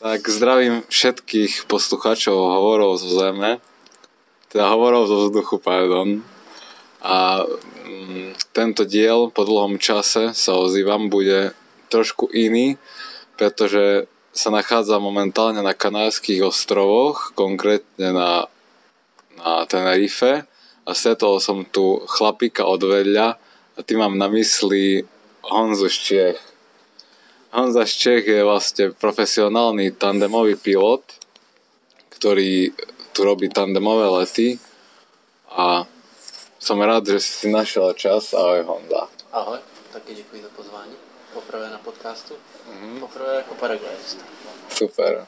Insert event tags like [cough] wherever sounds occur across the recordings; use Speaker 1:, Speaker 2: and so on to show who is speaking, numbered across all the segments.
Speaker 1: Tak zdravím všetkých poslucháčov hovorov zo Zeme, teda hovorov zo vzduchu, pardon. A mm, tento diel po dlhom čase sa ozývam, bude trošku iný, pretože sa nachádza momentálne na Kanárských ostrovoch, konkrétne na, na Tenerife a stretol som tu chlapika od vedľa a tým mám na mysli Honzu z Čiech. Honza z Čech je vlastne profesionálny tandemový pilot, ktorý tu robí tandemové lety a som rád, že si našiel čas. Ahoj Honza.
Speaker 2: Ahoj, taky děkuji za pozvání. Poprvé na podcastu, mm-hmm. poprvé jako paraglidista.
Speaker 1: Super.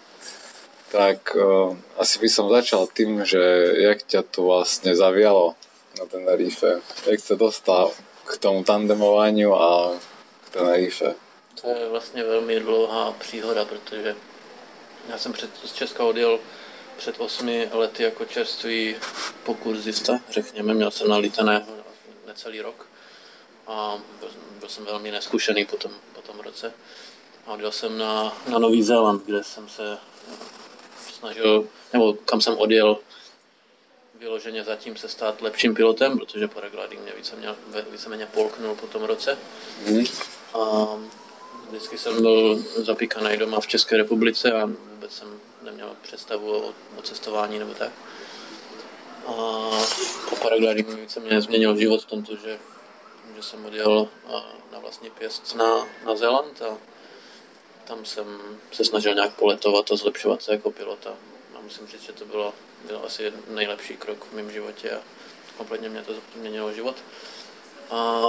Speaker 1: Tak uh, asi by som začal tým, že jak ťa tu vlastne zavialo na Tenerife. Jak sa dostal k tomu tandemovaniu a k Tenerife.
Speaker 2: To je vlastně velmi dlouhá příhoda, protože já jsem před, z Česka odjel před osmi lety jako čerstvý pokurzista, řekněme, měl jsem nalítané necelý rok a byl, byl jsem velmi neskušený po tom, po tom roce. A odjel jsem na, na Nový Zéland, kde jsem se snažil, nebo kam jsem odjel vyloženě zatím se stát lepším pilotem, protože paragliding mě víceméně, víceméně polknul po tom roce. Mm. A Vždycky jsem byl zapíkaný doma v České republice a vůbec jsem neměl představu o, o cestování nebo tak. A po paraglidingu se mě změnil život v tomto, že, že jsem odjel na vlastní pěst na, na Zéland a tam jsem se snažil nějak poletovat a zlepšovat se jako pilota. A musím říct, že to bylo, bylo asi nejlepší krok v mém životě a kompletně mě to změnilo život. A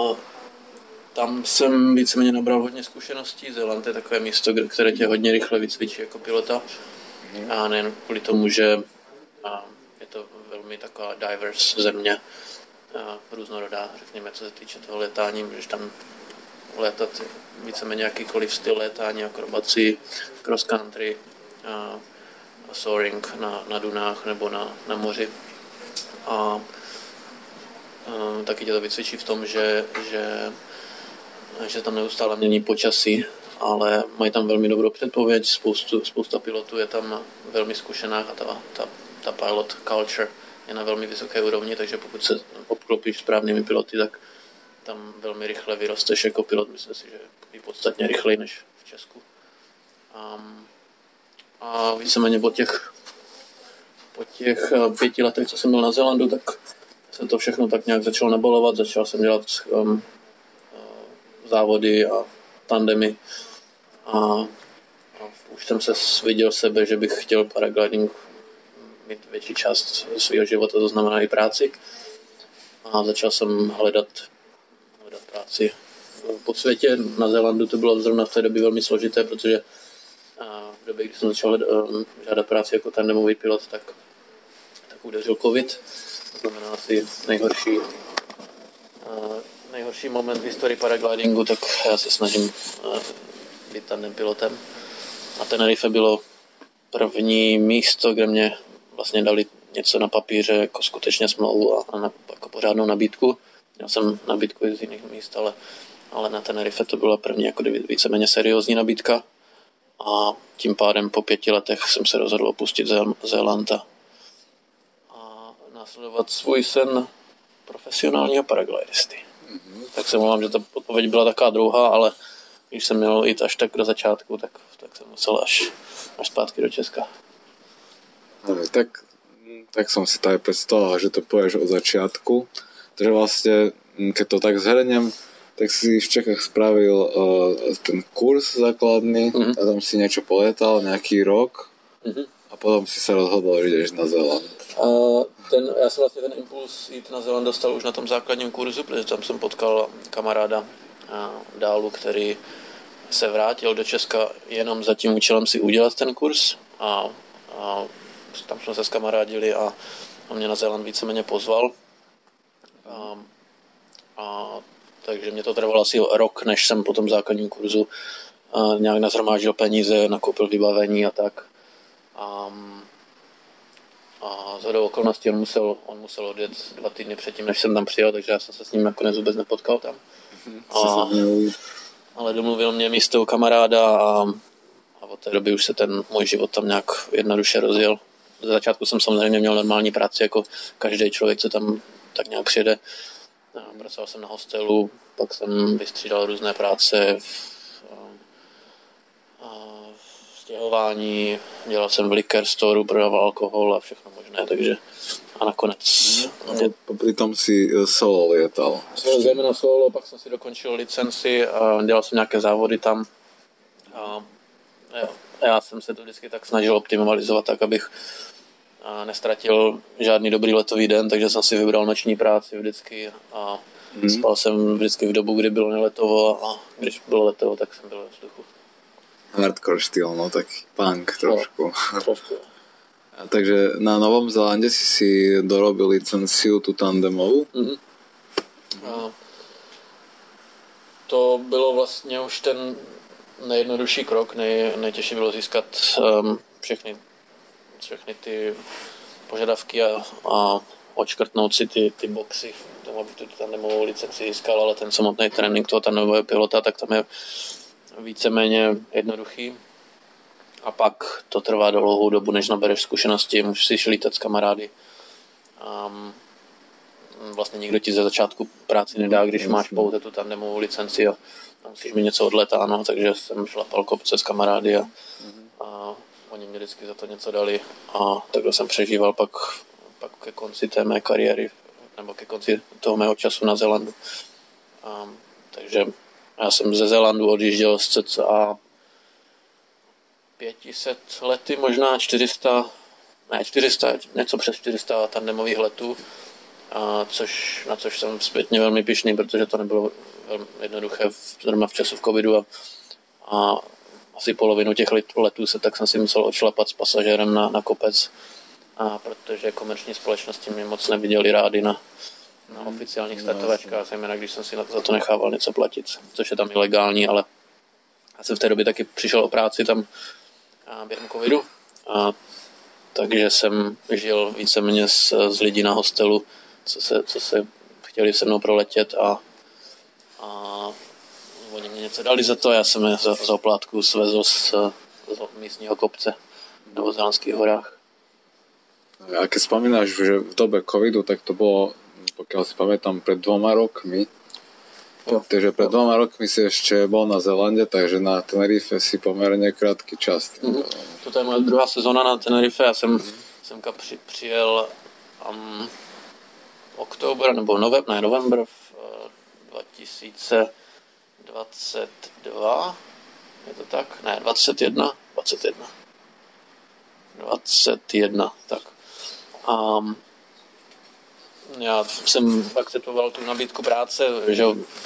Speaker 2: tam jsem víceméně nabral hodně zkušeností. Zeland je takové místo, které tě hodně rychle vycvičí jako pilota. Mm. A nejen kvůli tomu, že je to velmi taková diverse země, různorodá, řekněme, co se týče toho letání, můžeš tam létat víceméně jakýkoliv styl létání, akrobaci, cross country, a, a soaring na, na dunách nebo na, na moři. A, a taky tě to vycvičí v tom, že, že že tam neustále mění počasí, ale mají tam velmi dobrou předpověď, spoustu, spousta pilotů je tam velmi zkušená a ta, ta, ta pilot culture je na velmi vysoké úrovni, takže pokud se obklopíš správnými piloty, tak tam velmi rychle vyrosteš jako pilot, myslím si, že je podstatně rychleji než v Česku. Um, a víceméně po těch, po těch eh, pěti letech, co jsem byl na Zélandu, tak se to všechno tak nějak začalo nabalovat, začal jsem dělat um, závody a tandemy. A, a už jsem se viděl sebe, že bych chtěl paragliding mít větší část svého života, to znamená i práci. A začal jsem hledat, hledat práci po světě. Na Zélandu to bylo zrovna v té době velmi složité, protože v době, kdy jsem začal um, žádat práci jako tandemový pilot, tak, tak udeřil covid. To znamená asi nejhorší nejhorší moment v historii paraglidingu, tak já se snažím eh, být tam pilotem. A Tenerife bylo první místo, kde mě vlastně dali něco na papíře, jako skutečně smlouvu a, a na, jako pořádnou nabídku. Měl jsem nabídku i z jiných míst, ale, ale na Tenerife to byla první jako víceméně seriózní nabídka. A tím pádem po pěti letech jsem se rozhodl opustit Zéland a následovat svůj sen profesionálního paraglidisty. Tak se mluvám, že ta odpověď byla taková druhá, ale když jsem měl jít až tak do začátku, tak, tak jsem musel až, až zpátky do Česka.
Speaker 1: No, tak, tak som si to aj predstavoval, že to povieš od začiatku. Takže vlastne, keď to tak zhrnem, tak si v Čechách spravil uh, ten kurz základný mm-hmm. a tam si niečo poletal, nejaký rok mm-hmm. a potom si sa rozhodol, že ideš na Zeland.
Speaker 2: Uh, ten, já jsem vlastně ten impuls jít na Zeland dostal už na tom základním kurzu, protože tam jsem potkal kamaráda Dálu, který se vrátil do Česka jenom za tím účelem si udělat ten kurz a, a tam jsme se skamarádili a, a mě na Zéland víceméně pozval. A, a, takže mě to trvalo asi rok, než jsem po tom základním kurzu a nějak nazhromáždil peníze, nakoupil vybavení a tak. A, a za okolností on musel, on musel odjet dva týdny předtím, než jsem tam přijel, takže já jsem se s ním nakonec vůbec nepotkal tam. A, ale domluvil mě místo kamaráda a, a od té doby už se ten můj život tam nějak jednoduše rozjel. Ze začátku jsem samozřejmě měl normální práci, jako každý člověk, co tam tak nějak přijede. Pracoval jsem na hostelu, pak jsem vystřídal různé práce v, v stěhování, dělal jsem v liquor store, prodával alkohol a všechno možné, takže a nakonec...
Speaker 1: Mě... Přitom si eh, solo lietal.
Speaker 2: Zejména solo, pak jsem si dokončil licenci a dělal jsem nějaké závody tam. A jo, já jsem se to vždycky tak snažil optimalizovat tak, abych nestratil žádný dobrý letový den, takže jsem si vybral noční práci vždycky a hmm. spal jsem vždycky v dobu, kdy bylo neletovo a když bylo letovo, tak jsem byl ve vzduchu.
Speaker 1: Hardcore styl, no tak punk trošku. No, trošku. A [laughs] takže na Novom Zélande si si dorobil licenciu tu tandemovou? Mm-hmm.
Speaker 2: A to bylo vlastně už ten nejjednodušší krok, nej, nejtěžší bylo získat um, všechny, všechny ty požadavky a, a odškrtnout si ty, ty boxy, tomu, aby tu tandemovou licenci získal, ale ten samotný trénink toho tandemového pilota, tak tam je víceméně jednoduchý a pak to trvá dlouhou dobu, než nabereš zkušenosti, musíš si lítat s kamarády. Um, vlastně nikdo ti ze začátku práci nedá, když máš pouze tu tandemovou licenci a, musíš mít něco odletáno, takže jsem šlapal kopce s kamarády a, a oni mě vždycky za to něco dali a takhle jsem přežíval pak, pak ke konci té mé kariéry nebo ke konci toho mého času na Zelandu. Um, takže já jsem ze Zelandu odjížděl z cca 500 lety, možná 400, ne 400, něco přes 400 tandemových letů, a což, na což jsem zpětně velmi pišný, protože to nebylo velmi jednoduché v, v času v covidu a, a asi polovinu těch letů se tak jsem si musel odšlapat s pasažérem na, na kopec, a protože komerční společnosti mě moc neviděli rádi na, na hmm, oficiálních startovačkách, zejména když jsem si za to nechával něco platit, což je tam ilegální, ale já jsem v té době taky přišel o práci tam a během covidu. A, takže jsem žil víceméně z, z lidí na hostelu, co se, co se chtěli se mnou proletět a, a oni mě něco dali za to já jsem je za, za oplátku svezl z, z místního kopce v Novozélandských horách.
Speaker 1: A keď spomínáš, že v dobe covidu, tak to bolo, pokiaľ si pamätám, pred dvoma rokmi, Jo. Takže pred dvoma rokmi si ešte bol na Zelande, takže na Tenerife si poměrně krátký čas. Mm-hmm.
Speaker 2: Toto je moje druhá sezona na Tenerife, já jsem mm-hmm. semka při, přijel um, oktober nebo november, ne, november v uh, 2022, je to tak? Ne, 21, 21. 21, tak. Um, já jsem akceptoval tu nabídku práce, že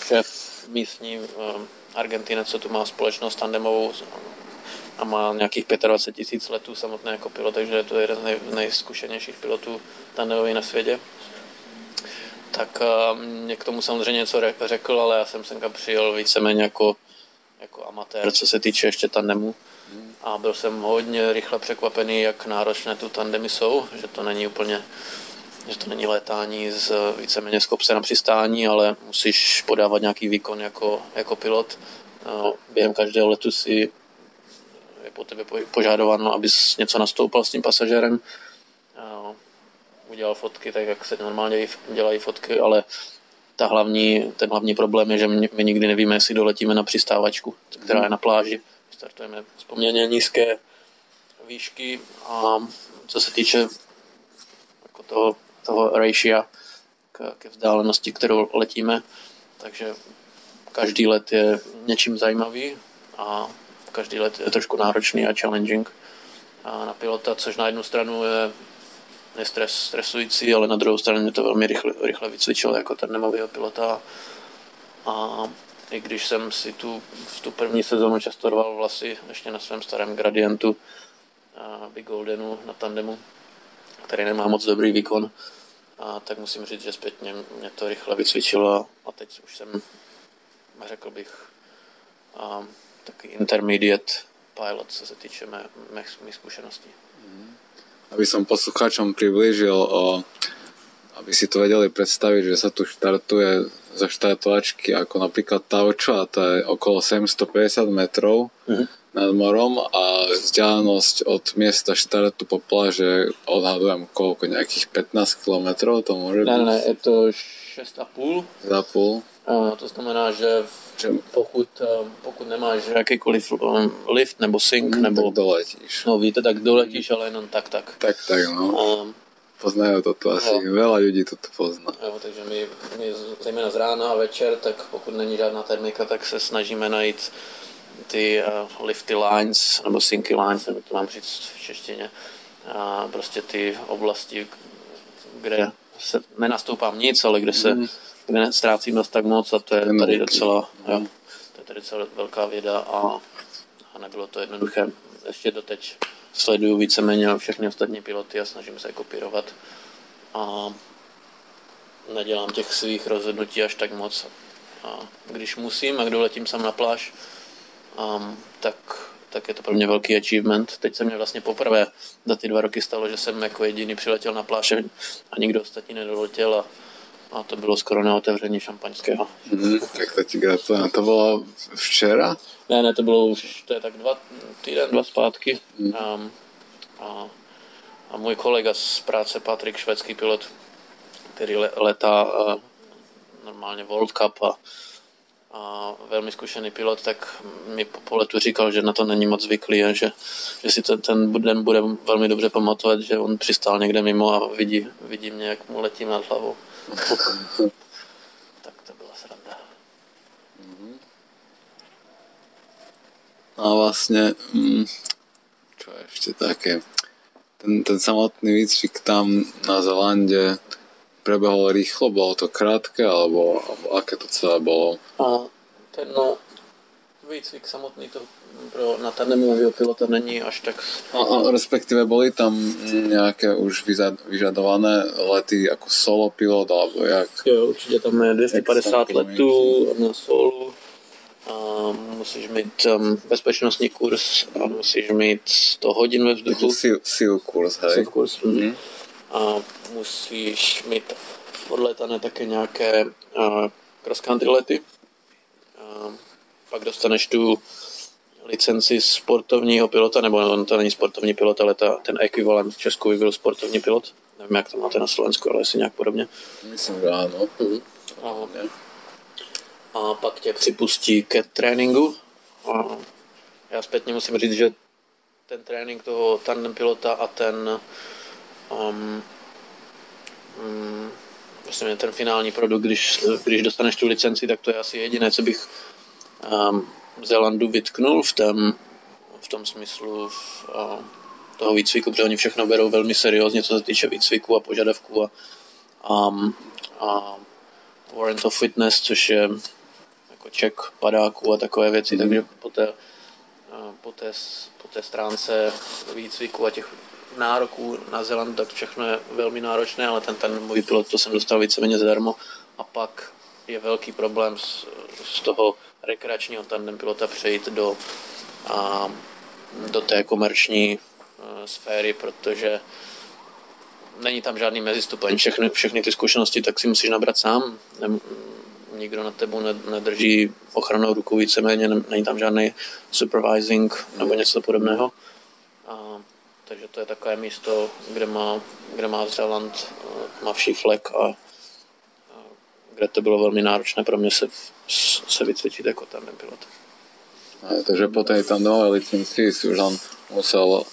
Speaker 2: šéf místní um, Argentinec, co tu má společnost tandemovou a má nějakých 25 tisíc letů samotné jako pilot, takže to je jeden z nej, nejzkušenějších pilotů tandemových na světě. Tak uh, mě k tomu samozřejmě něco řekl, ale já jsem semka přijel víceméně jako, jako amatér, co se týče ještě tandemu. A byl jsem hodně rychle překvapený, jak náročné tu tandemy jsou, že to není úplně že to není létání z víceméně z kopce na přistání, ale musíš podávat nějaký výkon jako, jako pilot. Během každého letu si je po tebe požádováno, abys něco nastoupal s tím pasažerem. Udělal fotky tak, jak se normálně dělají fotky, ale ta hlavní, ten hlavní problém je, že my nikdy nevíme, jestli doletíme na přistávačku, která je na pláži. Startujeme z poměrně nízké výšky a co se týče jako toho toho ratio k, ke vzdálenosti, kterou letíme. Takže každý let je něčím zajímavý a každý let je trošku náročný a challenging a na pilota, což na jednu stranu je, je stres, stresující, ale na druhou stranu mě to velmi rychle, rychle vycvičilo jako ten nemovýho pilota. A i když jsem si tu, v tu první sezónu často rval vlasy ještě na svém starém gradientu Big Goldenu na tandemu, který nemá moc dobrý výkon, a tak musím říct, že zpětně mě to rychle vycvičilo a teď už jsem, řekl bych, a, taky intermediate pilot, co se týče mé, mých, mých zkušeností.
Speaker 1: Mhm. Aby som posluchačom priblížil, o, aby si to vedeli predstaviť, že sa tu štartuje za štartovačky ako napríklad Taučo a to je okolo 750 metrov. Mm-hmm. Nad morom a vzdialenosť od miesta štartu po pláže odhadujem koľko, nejakých 15 km to môže
Speaker 2: Ne,
Speaker 1: byť?
Speaker 2: ne, je to 6,5.
Speaker 1: Za půl?
Speaker 2: A to znamená, že v- pokud, eh, pokud nemáš jakýkoliv eh, lift nebo sink,
Speaker 1: Mm,
Speaker 2: nebo
Speaker 1: tak doletíš.
Speaker 2: no víte, tak doletíš, ale jenom tak, tak.
Speaker 1: Tak, tak, no.
Speaker 2: Um,
Speaker 1: Poznajú toto asi.
Speaker 2: Jo.
Speaker 1: Veľa ľudí toto pozná.
Speaker 2: jo, takže my, my zejména z rána a večer, tak pokud není žádná termika, tak se snažíme najít ty uh, lifty lines, nebo sinky lines, nebo to mám říct v češtině. A prostě ty oblasti, kde se nenastoupám nic, ale kde se kde nestrácím dost tak moc a to je tady docela, jo, to je tady docela velká věda a, a nebylo to jednoduché. Ještě doteď sleduju víceméně všechny ostatní piloty a snažím se je kopírovat. A nedělám těch svých rozhodnutí až tak moc. A když musím a kdo letím sám na pláž, um, tak, tak je to pro mě velký achievement. Teď se mě vlastně poprvé za ty dva roky stalo, že jsem jako jediný přiletěl na pláž a nikdo ostatní nedoletěl a, a to bylo skoro na otevření šampaňského.
Speaker 1: Mm, tak to ti gratulujem. To bolo včera?
Speaker 2: Ne, ne, to bylo už, to je tak dva týden, dva zpátky. Um, a, a můj kolega z práce, Patrik, švédský pilot, který le, letá uh, normálně World Cup a, a velmi zkušený pilot, tak mi po, po letu říkal, že na to není moc zvyklý a že, že si ten, ten den bude velmi dobře pamatovat, že on přistál někde mimo a vidí, vidí mě, jak mu letím nad hlavou. [laughs] tak to byla sranda.
Speaker 1: No a vlastne, mm, čo je ešte také, ten, ten samotný výcvik tam na Zelande prebehol rýchlo, bolo to krátke, alebo, alebo aké to celé bolo?
Speaker 2: A ten no, výcvik samotný to pro na tandemového pilota není až tak...
Speaker 1: A, a respektíve boli tam nejaké už vyžadované lety ako solo pilot, alebo jak?
Speaker 2: Jo, určitě tam je 250
Speaker 1: Extra
Speaker 2: letů na solu a musíš mít um, bezpečnostní kurz a musíš mít 100 hodin ve vzduchu.
Speaker 1: Sil, sil kurz, hej?
Speaker 2: Sil kurz. Mm. A musíš mít odletané také nějaké uh, cross country lety. A pak dostaneš tu licenci sportovního pilota, nebo on to není sportovní pilot, ale ta, ten ekvivalent v Česku by byl sportovní pilot. Nevím, jak to máte na Slovensku, ale asi nějak podobně.
Speaker 1: Myslím, že áno.
Speaker 2: A, a pak tě připustí ke tréninku. A já zpětně musím říct, že ten trénink toho tandem pilota a ten um, um, vlastně ten finální produkt, když, když dostaneš tu licenci, tak to je asi jediné, co bych um, Zelandu vytknul v tom, v tom smyslu v, uh, toho výcviku, protože oni všechno berou velmi seriózně, co se týče výcviku a požadavků a, um, a warrant of fitness, což je jako ček padáků a takové věci, mm. takže po té, a, po, té, po té stránce výcviku a těch nároků na Zeland, tak všechno je velmi náročné, ale ten, ten můj pilot, to jsem dostal víceméně zadarmo a pak je velký problém z, z toho rekreačního tandem pilota přejít do, a, do té komerční a, sféry, protože není tam žádný mezistupeň. Všechny, všechny ty zkušenosti tak si musíš nabrat sám. Nem, nikdo na tebou ne, nedrží ochranou ruku víceméně, ne- není tam žádný supervising nebo něco podobného. Takže to je takové místo, kde má, kde má Zeland eh, tmavší flek a, a kde to bylo velmi náročné pro mě se, se vycvičit jako tandem pilot.
Speaker 1: Aj, takže po tej tandemovej licencii si už len musel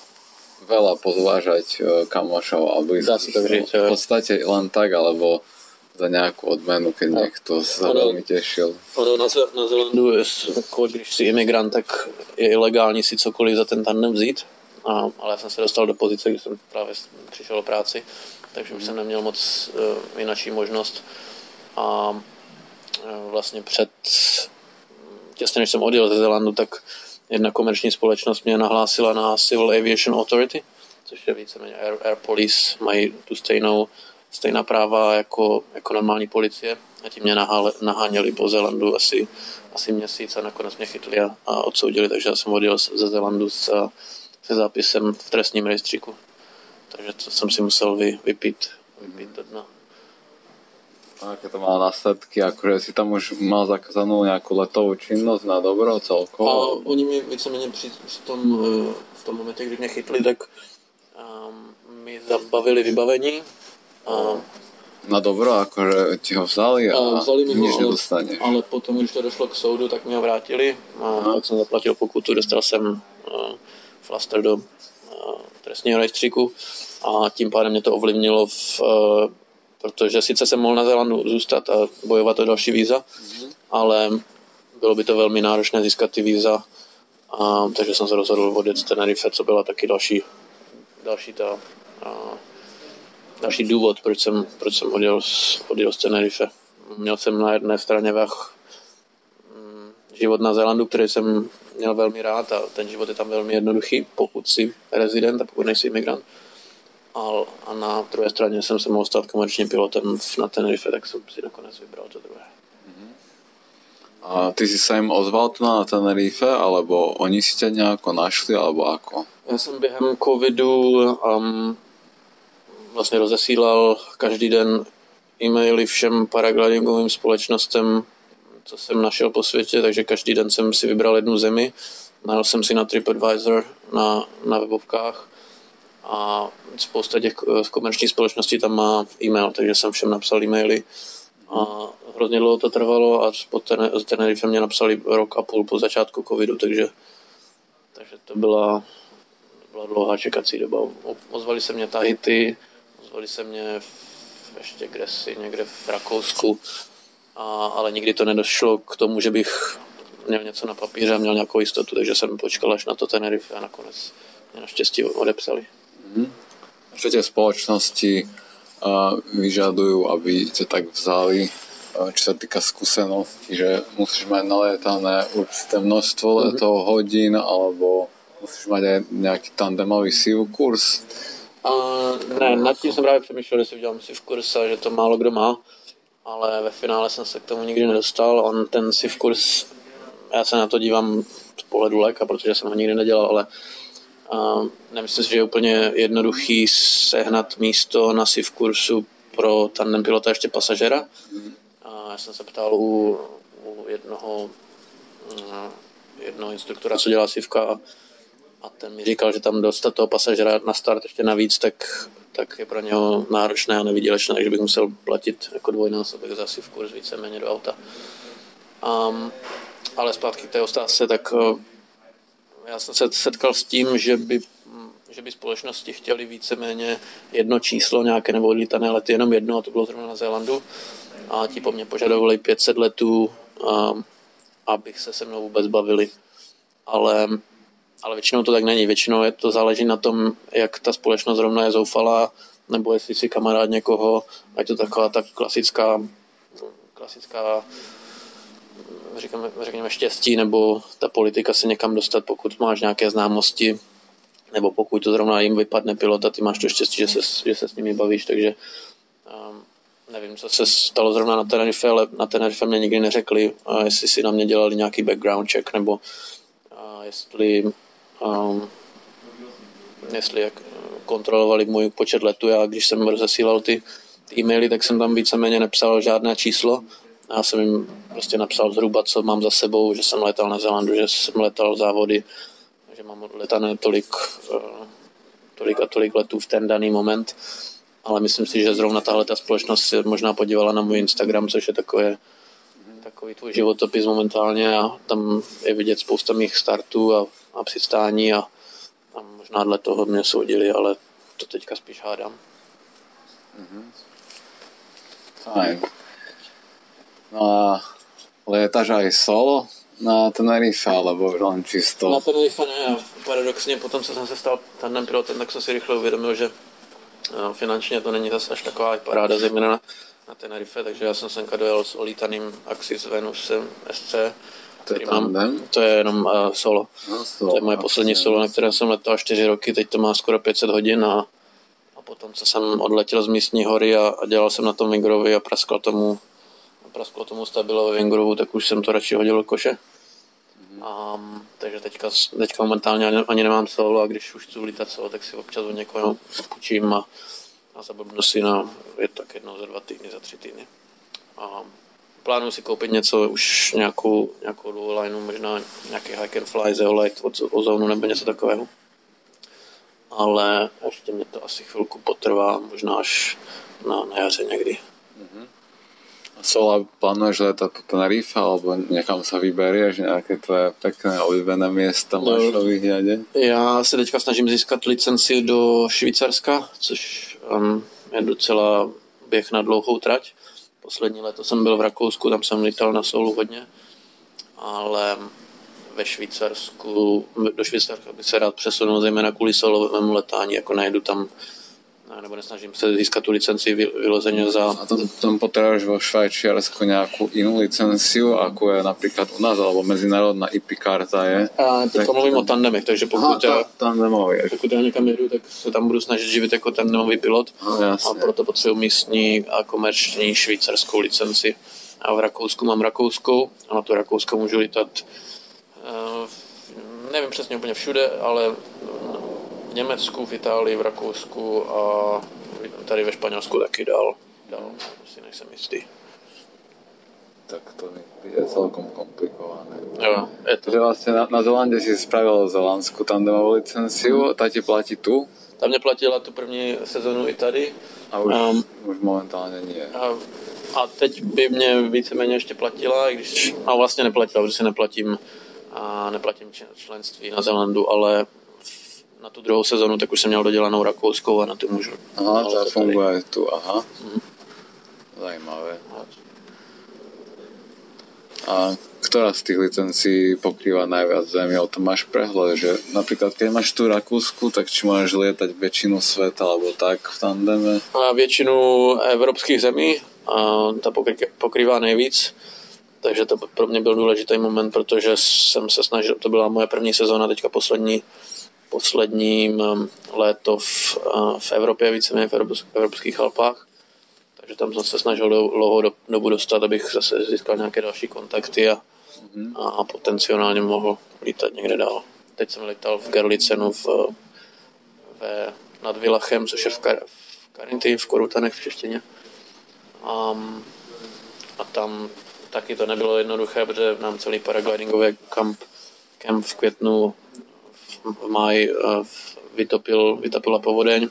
Speaker 1: veľa pozvážať e, kamošov a
Speaker 2: Dá sa tak říct,
Speaker 1: v podstate len tak, alebo za nejakú odmenu, keď
Speaker 2: No.
Speaker 1: niekto sa
Speaker 2: Ono-
Speaker 1: veľmi tešil.
Speaker 2: Ono na, na Zelandu, je, když jsi imigrant, tak je ilegální si cokoliv za ten tandem vzít. A, ale já jsem se dostal do pozice, kdy jsem právě přišel o práci, takže už jsem neměl moc uh, jinačí možnost. A uh, vlastně před, těsně než jsem odjel ze Zelandu, tak jedna komerční společnost mě nahlásila na Civil Aviation Authority, což je víceméně Air, Air Police, mají tu stejnou, stejná práva jako, jako normální policie a ti mě nahál, naháněli po Zelandu asi, asi měsíc a nakonec mě chytli a, a odsoudili, takže já jsem odjel ze Zelandu s, se zápisem v trestním rejstříku. Takže to jsem si musel vy, vypít, vypít do dna.
Speaker 1: aké to má následky, akože si tam už mal zakázanú nejakú letovou činnosť na dobro celkovo?
Speaker 2: A oni mi víceméně při, v, tom, eh, v tom momentě, kdy mě chytli, tak um, mi zabavili vybavení. A,
Speaker 1: na dobro, akože ti ho vzali a, a vzali mi nič nedostaneš.
Speaker 2: Ale potom, když to došlo k soudu, tak mi ho vrátili a tak jsem zaplatil pokutu, dostal jsem uh, flaster do uh, trestního rejstříku a tím pádem mě to ovlivnilo v, uh, protože sice jsem mohl na Zélandu zůstat a bojovat o další víza, mm-hmm. ale bylo by to velmi náročné získat ty víza, a, takže jsem se rozhodl odjet z Tenerife, co byla taky další, další ta a, další důvod, proč jsem, proč jsem odjel, z, odjel z Tenerife. Měl jsem na jedné straně vach mm, život na Zélandu, který jsem měl velmi rád a ten život je tam velmi jednoduchý, pokud jsi rezident a pokud nejsi imigrant a na druhé straně jsem se mohl stát komerčním pilotem na Tenerife, tak jsem si nakonec vybral to druhé.
Speaker 1: A ty si se jim ozval tu na Tenerife, alebo oni si tě nějak našli, alebo ako?
Speaker 2: Já jsem během covidu um, vlastně rozesílal každý den e-maily všem paraglidingovým společnostem, co jsem našel po světě, takže každý den jsem si vybral jednu zemi, najel jsem si na TripAdvisor na, na webovkách a spousta těch eh, komerčních společností tam má e-mail, takže jsem všem napsal e-maily. A hrozně dlouho to trvalo a ten, Tenerife mě napsali rok a půl po začátku covidu, takže, takže to byla, byla dlouhá čekací doba. Ozvali se mě Tahiti, ozvali se mě v, ještě kde si, někde v Rakousku, a, ale nikdy to nedošlo k tomu, že bych měl něco na papíře a měl nějakou jistotu, takže jsem počkal až na to Tenerife a nakonec mě naštěstí odepsali.
Speaker 1: Že tie spoločnosti uh, vyžadujú, aby ťa tak vzali, uh, čo sa týka skúseností, že musíš mať nalietané určité množstvo mm-hmm. letov, hodín, alebo musíš mať aj nejaký tandemový SIV kurz?
Speaker 2: Uh, ne, nad tím jsem právě přemýšlel, že si udělám SIV kurz a že to málo kdo má, ale ve finále jsem se k tomu nikdy nedostal. On ten SIV kurz, já se na to dívám z pohledu léka, protože jsem ho nikdy nedělal, ale a nemyslím si, že je úplně jednoduchý sehnat místo na SIV kursu pro tandem pilota ještě pasažera. A já jsem se ptal u, u jednoho, mm, jednoho instruktora, co dělá SIVka a, a ten mi říkal, že tam dostat toho pasažera na start ještě navíc, tak, tak je pro něho náročné a nevýdělečné, takže bych musel platit jako dvojnásobek za SIV kurz víceméně do auta. Um, ale zpátky k té otázce, tak já jsem se setkal s tím, že by, že by společnosti chtěli víceméně jedno číslo nějaké nebo odlítané lety, jenom jedno, a to bylo zrovna na Zélandu. A ti po mně požadovali 500 letů, a, abych se se mnou vůbec bavili. Ale, ale většinou to tak není. Většinou je to záleží na tom, jak ta společnost zrovna je zoufalá, nebo jestli si kamarád někoho, ať to taková ta klasická, klasická říkáme, řekněme, štěstí nebo ta politika se někam dostat, pokud máš nějaké známosti, nebo pokud to zrovna jim vypadne pilota, ty máš to štěstí, že se, že se s nimi bavíš, takže um, nevím, co se stalo zrovna na Tenerife, ale na Tenerife mě nikdy neřekli, uh, jestli si na mě dělali nějaký background check, nebo uh, jestli um, jestli jak kontrolovali můj počet letů. Já když jsem rozesílal ty, ty e-maily, tak jsem tam víceméně nepsal žádné číslo, já jsem jim prostě napsal zhruba, co mám za sebou, že jsem letal na Zelandu, že jsem letal závody, že mám letané tolik, eh, tolik a tolik letů v ten daný moment. Ale myslím si, že zrovna tahle ta společnost se možná podívala na můj Instagram, což je takové, takový tvůj životopis momentálně a tam je vidět spousta mých startů a, a přistání a, a možná dle toho mě soudili, ale to teďka spíš hádám.
Speaker 1: Mm-hmm. Fajn. No a létaš aj solo na Tenerife, alebo len čisto?
Speaker 2: Na Tenerife ne, paradoxně potom, co jsem se stal tandem pilotem, tak jsem si rychle uvědomil, že no, finančně to není zase až taková paráda, zejména na, na Tenerife, takže já jsem semka dojel s olítaným Axis Venusem SC,
Speaker 1: to je, mám,
Speaker 2: to je jenom uh, solo.
Speaker 1: No, solo.
Speaker 2: To je moje poslední solo, na kterém jsem letal 4 roky, teď to má skoro 500 hodin a, a potom, co jsem odletěl z místní hory a, a dělal jsem na tom Vigrovi a praskal tomu prasklo tomu stabilo ve Vingrovu, tak už jsem to radši hodil do koše. A, takže teďka, teďka momentálně ani, ani nemám solo a když už chci lítat solo, tak si občas od někoho půjčím a, a zablbnu si na, je tak jednou za dva týdny, za tři týdny. A plánuju si koupit něco, už nějakou, nějakou dual lineu, možná nějaký hike and fly, zeolite od ozonu nebo něco takového. Ale ještě mě to asi chvilku potrvá, možná až na, na jaře někdy.
Speaker 1: Sola, plánuješ letať po Tenerife alebo někam sa vyberieš, nějaké tvoje pekné oblíbené města máš no, v?
Speaker 2: Já se teďka snažím získat licenci do Švýcarska, což um, je docela běh na dlouhou trať. Poslední leto jsem byl v Rakousku, tam jsem lítal na solu hodně, ale ve Švýcarsku, do Švýcarska bych se rád přesunul zejména kvůli solovému letání, jako najdu tam nebo nesnažím se získat tu licenci vyloženě za...
Speaker 1: A to, tam potrebuješ vo Švajčiarsku nějakou jinou licenciu, ako je například u nás, alebo mezinárodná IP karta je?
Speaker 2: A teď tak... mluvím o tandemech, takže pokud,
Speaker 1: Aha, já, tandemový,
Speaker 2: pokud já někam jedu, tak se tam budu snažit živit jako tandemový pilot
Speaker 1: no,
Speaker 2: a proto potřebuji místní a komerční švýcarskou licenci. A v Rakousku mám rakouskou a na to Rakousko můžu lítat uh, nevím přesně úplně všude, ale Německu, v Itálii, v Rakousku a tady ve Španělsku taky dál. dál si nejsem jistý.
Speaker 1: Tak to je celkom komplikované.
Speaker 2: Jo, je to.
Speaker 1: Takže vlastně na, na Zelande si spravil zelandskou tandemovou licenciu, ta ti platí tu?
Speaker 2: Ta mě platila tu první sezonu i tady.
Speaker 1: A už, um, už momentálně nie.
Speaker 2: A, a teď by mě víceméně ještě platila, i když, a vlastně neplatila, protože si neplatím, a neplatím členství na Zelandu, ale na tu druhou sezonu, tak už jsem měl dodělanou rakouskou a na ty můžu.
Speaker 1: Aha, to funguje tu, aha. Mm. Zajímavé. A ktorá z tých licencií pokrýva najviac zemí, o tom máš prehľad, že napríklad keď máš tu Rakúsku, tak či môžeš lietať väčšinu sveta, alebo tak v tandeme?
Speaker 2: A většinu evropských zemí, a ta pokrývá nejvíc, takže to pro mě byl důležitý moment, protože jsem se snažil, to byla moje první sezóna, teďka poslední, posledním um, léto v, uh, v Evropě, víceméně v evropských Alpách. Takže tam jsem se snažil dlouho do, dobu dostat, abych zase získal nějaké další kontakty a, mm-hmm. a potenciálně mohl lítat někde dál. Teď jsem letal v Gerlicenu v, ve, nad Vilachem, což je v, Kar, v Karinty, v Korutanech v češtině. Um, a tam taky to nebylo jednoduché, protože nám celý paraglidingový kamp, kamp v květnu máji eh, vytopil, vytopila povodeň.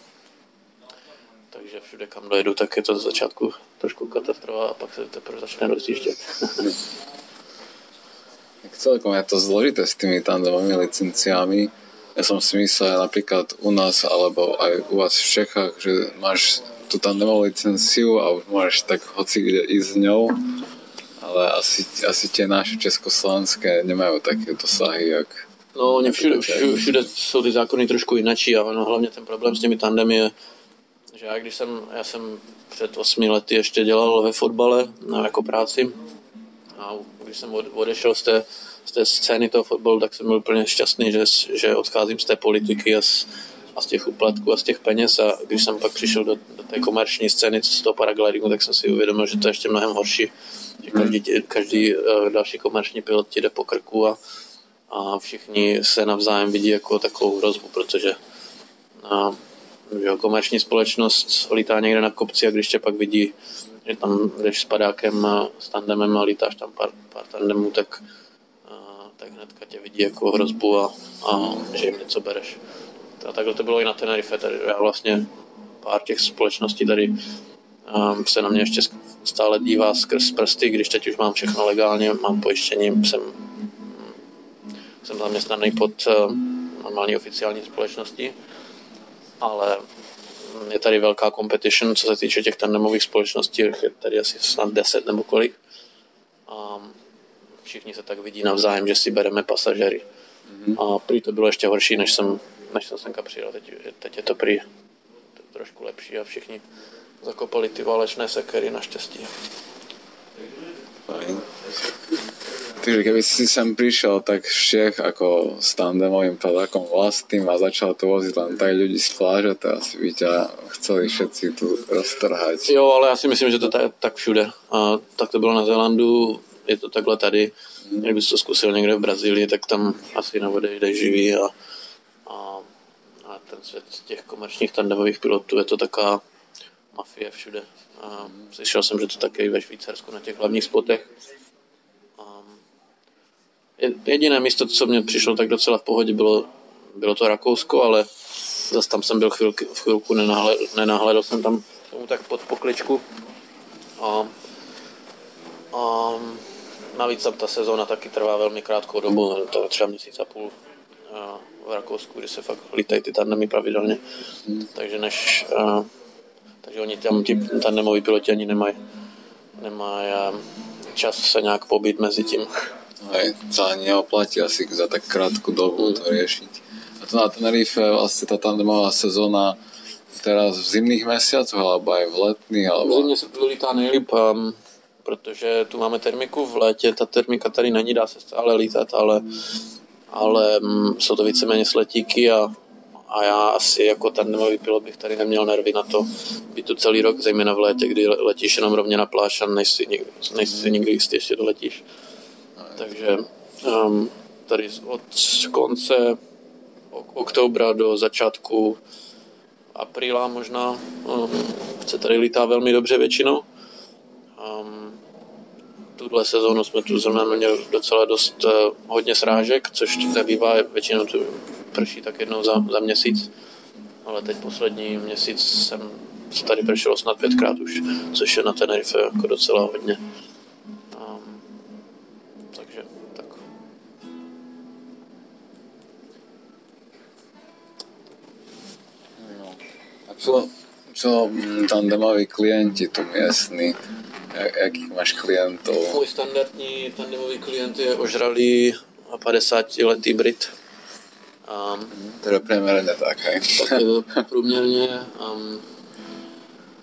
Speaker 2: Takže všude, kam dojedu, tak je to z začátku trošku katastrofa a pak se teprve začne rozjíždět. [laughs]
Speaker 1: Jak celkom je to zložité s tými tandemovými licenciami. Ja som si myslel napríklad u nás alebo aj u vás v Čechách, že máš tú tandemovú licenciu a už môžeš tak hoci kde ísť s ňou, ale asi, asi tie naše československé nemajú také dosahy, jak
Speaker 2: No, oni všude, všude, všude jsou ty zákony trošku jinačí a ono, hlavně ten problém s těmi tandem je, že já když jsem, já jsem před osmi lety ještě dělal ve fotbale no, jako práci a když jsem odešel z té, z té scény toho fotbalu, tak jsem byl úplně šťastný, že, že odcházím z té politiky a z, a z těch uplatků a z těch peněz. A když jsem pak přišel do, do té komerční scény z toho paraglidingu, tak jsem si uvědomil, že to je ještě mnohem horší, že každý, každý uh, další komerční pilot ti jde po krku a, a všichni se navzájem vidí jako takovou hrozbu, protože a, že komerční společnost lítá někde na kopci a když tě pak vidí, že tam jdeš s padákem a s tandemem a lítáš tam pár, pár tandemů, tak, a, tak hnedka tě vidí jako hrozbu a, a že jim něco bereš. A takhle to bylo i na Tenerife, tady já vlastně pár těch společností tady se na mě ještě stále dívá skrz prsty, když teď už mám všechno legálně, mám pojištění, jsem jsem zaměstnaný pod eh, normální oficiální společnosti, ale je tady velká competition, co se týče těch tandemových společností, je tady asi snad 10 nebo kolik. A všichni se tak vidí navzájem, že si bereme pasažery. Mm-hmm. A prý to bylo ještě horší, než jsem, než jsem semka přijel. Teď, teď je to prý trošku lepší a všichni zakopali ty válečné sekery naštěstí.
Speaker 1: Fajn. Takže keby si sem prišiel tak z Čech ako s tandemovým padákom vlastným a začal to voziť len tak ľudí z pláže, to asi by ťa chceli všetci tu roztrhať.
Speaker 2: Jo, ale já si myslím, že to je tak všude. A tak to bylo na Zélandu, je to takhle tady. Hmm. Kdybys to zkusil někde v Brazílii, tak tam asi neodejdeš živý a, a, a ten svět těch komerčních tandemových pilotů je to taková mafie všude. A slyšel jsem, že to také ve Švýcarsku na těch hlavních spotech. A jediné místo, co mě přišlo tak docela v pohodě, bylo, bylo to Rakousko, ale zase tam jsem byl chvilku, v chvilku, nenahled, nenahledal jsem tam tomu tak pod pokličku. A, a navíc tam ta sezóna taky trvá velmi krátkou dobu, to třeba měsíc a půl v Rakousku, kdy se fakt lítají ty tandemy pravidelně. Takže než, a, takže oni tam ti tandemoví piloti ani nemají nemají čas se nějak pobít mezi tím.
Speaker 1: Aj, to ani neoplatí asi za tak krátku dobu to riešiť. A to na Tenerife vlastne tá tandemová sezóna teraz v zimných mesiacoch, alebo aj v letných? Alebo...
Speaker 2: V zimě se to lítá nejlíp, um, protože tu máme termiku, v létě ta termika tady není, dá se stále lítat, ale, ale um, jsou to víceméně sletíky a, a já asi jako tandemový pilot bych tady neměl nervy na to být tu celý rok, zejména v létě, kdy letíš jenom rovně na pláž a nejsi, nejsi si nikdy jistý, ještě doletíš. Takže um, tady od konce oktobra do začátku apríla možná um, se tady lítá velmi dobře většinou. Um, tuhle sezónu jsme tu zrovna měli docela dost uh, hodně srážek, což nebývá, většinou tu prší tak jednou za, za měsíc. Ale teď poslední měsíc jsem se tady pršelo snad pětkrát už, což je na Tenerife jako docela hodně.
Speaker 1: Co, čo mm, tandemoví klienti tu miestni? Jakých máš klientov?
Speaker 2: Můj standardní tandemový klient je ožralý 50-letý Brit. Um,
Speaker 1: priemerně tak, hej?
Speaker 2: Tak je to průměrně. Um,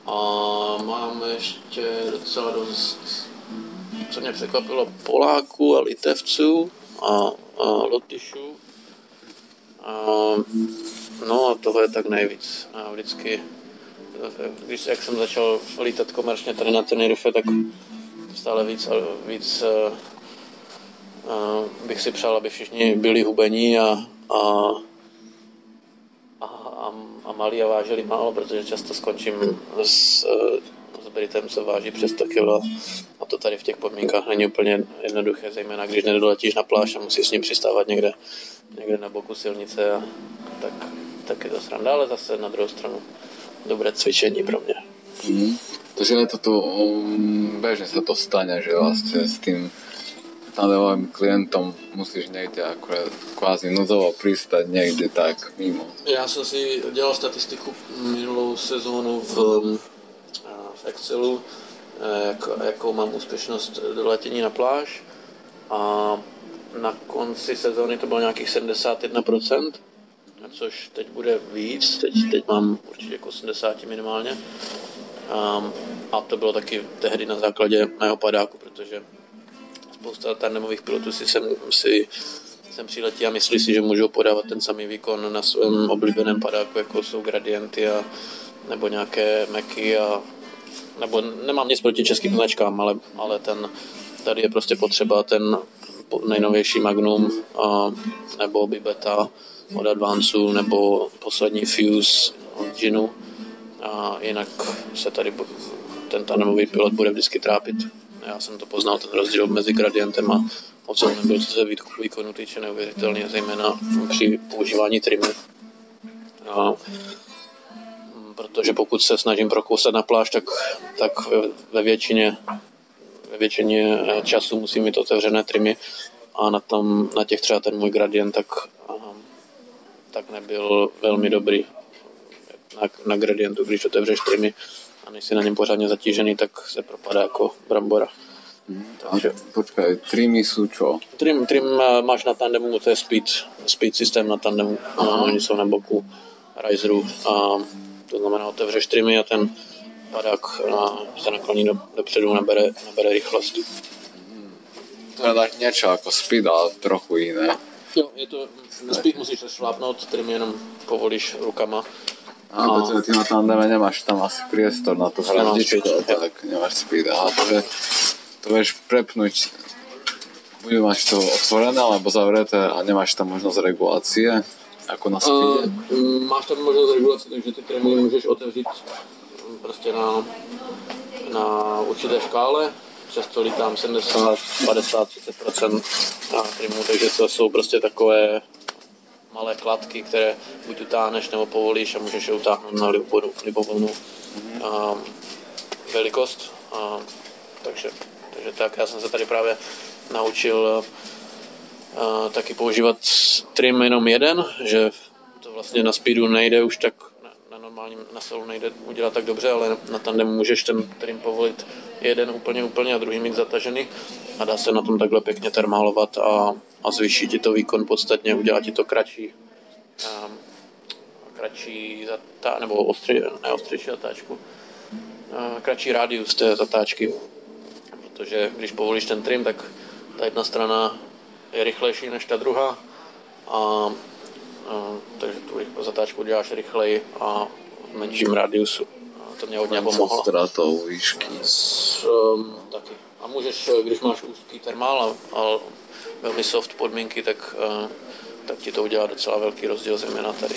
Speaker 2: a máme ještě docela dost, co mě překvapilo, Poláků a Litevců a, a Lotyšů. Um, No a toho je tak nejvíc. A vždycky, když jak jsem začal lítat komerčně tady na Tenerife, tak stále víc a víc uh, uh, bych si přál, aby všichni byli hubení a, a, a, a, a malí a vážili málo, protože často skončím s, s Britem, co váží přes 100 kg a to tady v těch podmínkách není úplně jednoduché, zejména když nedoletíš na pláž a musíš s ním přistávat někde, někde na boku silnice a tak tak je to sranda, ale zase na druhou stranu dobré cvičení pro mě.
Speaker 1: Mm. Takže je to tu, um, bežne sa to stane, že vlastne s tým tandemovým klientom musíš někde akorát kvázi nudovo přistať někde tak mimo.
Speaker 2: Já jsem si dělal statistiku minulou sezónu v, v Excelu, jak, jakou mám úspěšnost do letění na pláž a na konci sezóny to bylo nějakých 71%, což teď bude víc, teď, teď mám určitě jako 80 minimálně. Um, a to bylo taky tehdy na základě mého padáku, protože spousta tandemových pilotů si sem, si sem přiletí a myslí si, že můžou podávat ten samý výkon na svém oblíbeném padáku, jako jsou gradienty a, nebo nějaké meky a nebo nemám nic proti českým značkám, ale, ale ten, tady je prostě potřeba ten nejnovější Magnum a, nebo Bibeta od Advanceu nebo poslední Fuse od Ginu a jinak se tady ten tandemový pilot bude vždycky trápit. Já jsem to poznal, ten rozdíl mezi gradientem a ocelonem byl, co se výkonu týče neuvěřitelně, zejména při používání trimu. A, protože pokud se snažím prokousat na pláž, tak, tak ve většině, ve většině času musím mít otevřené trimy a na, tom, na těch třeba ten můj gradient, tak tak nebyl velmi dobrý na, na gradientu, když otevřeš trimy a nejsi na něm pořádně zatížený, tak se propadá jako brambora.
Speaker 1: Hmm, Takže, počkej, trimy jsou čo?
Speaker 2: Trim, trim eh, máš na tandemu, to je speed, speed systém na tandemu, a oni jsou na boku riseru a to znamená, otevřeš trimy a ten padák eh, se nakloní do, dopředu, nabere, nabere rychlost.
Speaker 1: Hmm. To je tak něco jako speed, ale trochu jiné.
Speaker 2: Jo, je to, nespíš musíš šlápnout, kterým jenom povolíš rukama.
Speaker 1: A, a protože ty na tandeme nemáš tam asi priestor na tu hrazdičku, tak nemáš speed. A to, že to vieš prepnúť bude máš to otvorené alebo zavreté a nemáš tam možnost regulácie, jako na speede?
Speaker 2: Uh, máš tam možnost regulace, takže ty trémy můžeš otevřít prostě na, na určité škále, často lítám 70, 50, 30% na trimu, takže to jsou prostě takové malé kladky, které buď utáhneš nebo povolíš a můžeš je utáhnout na libovolnou, libovolnou mm-hmm. velikost. A, takže, takže tak, já jsem se tady právě naučil a, taky používat trim jenom jeden, že to vlastně na speedu nejde už tak na normálním na solu nejde udělat tak dobře, ale na tandemu můžeš ten trim povolit jeden úplně úplně a druhý mít zatažený. A dá se na tom takhle pěkně termálovat a, a zvýší ti to výkon podstatně, udělá ti to kratší um, kratší zatá, nebo ostři, ne ostřejší zatáčku, uh, kratší rádius té zatáčky, protože když povolíš ten trim, tak ta jedna strana je rychlejší než ta druhá. A takže tu zatáčku děláš rychleji a menším radiusu. A to mě hodně pomohlo.
Speaker 1: ztrátou výšky. S,
Speaker 2: um, taky. A můžeš, když máš úzký termál a, a velmi soft podmínky, tak, uh, tak ti to udělá docela velký rozdíl zejména tady.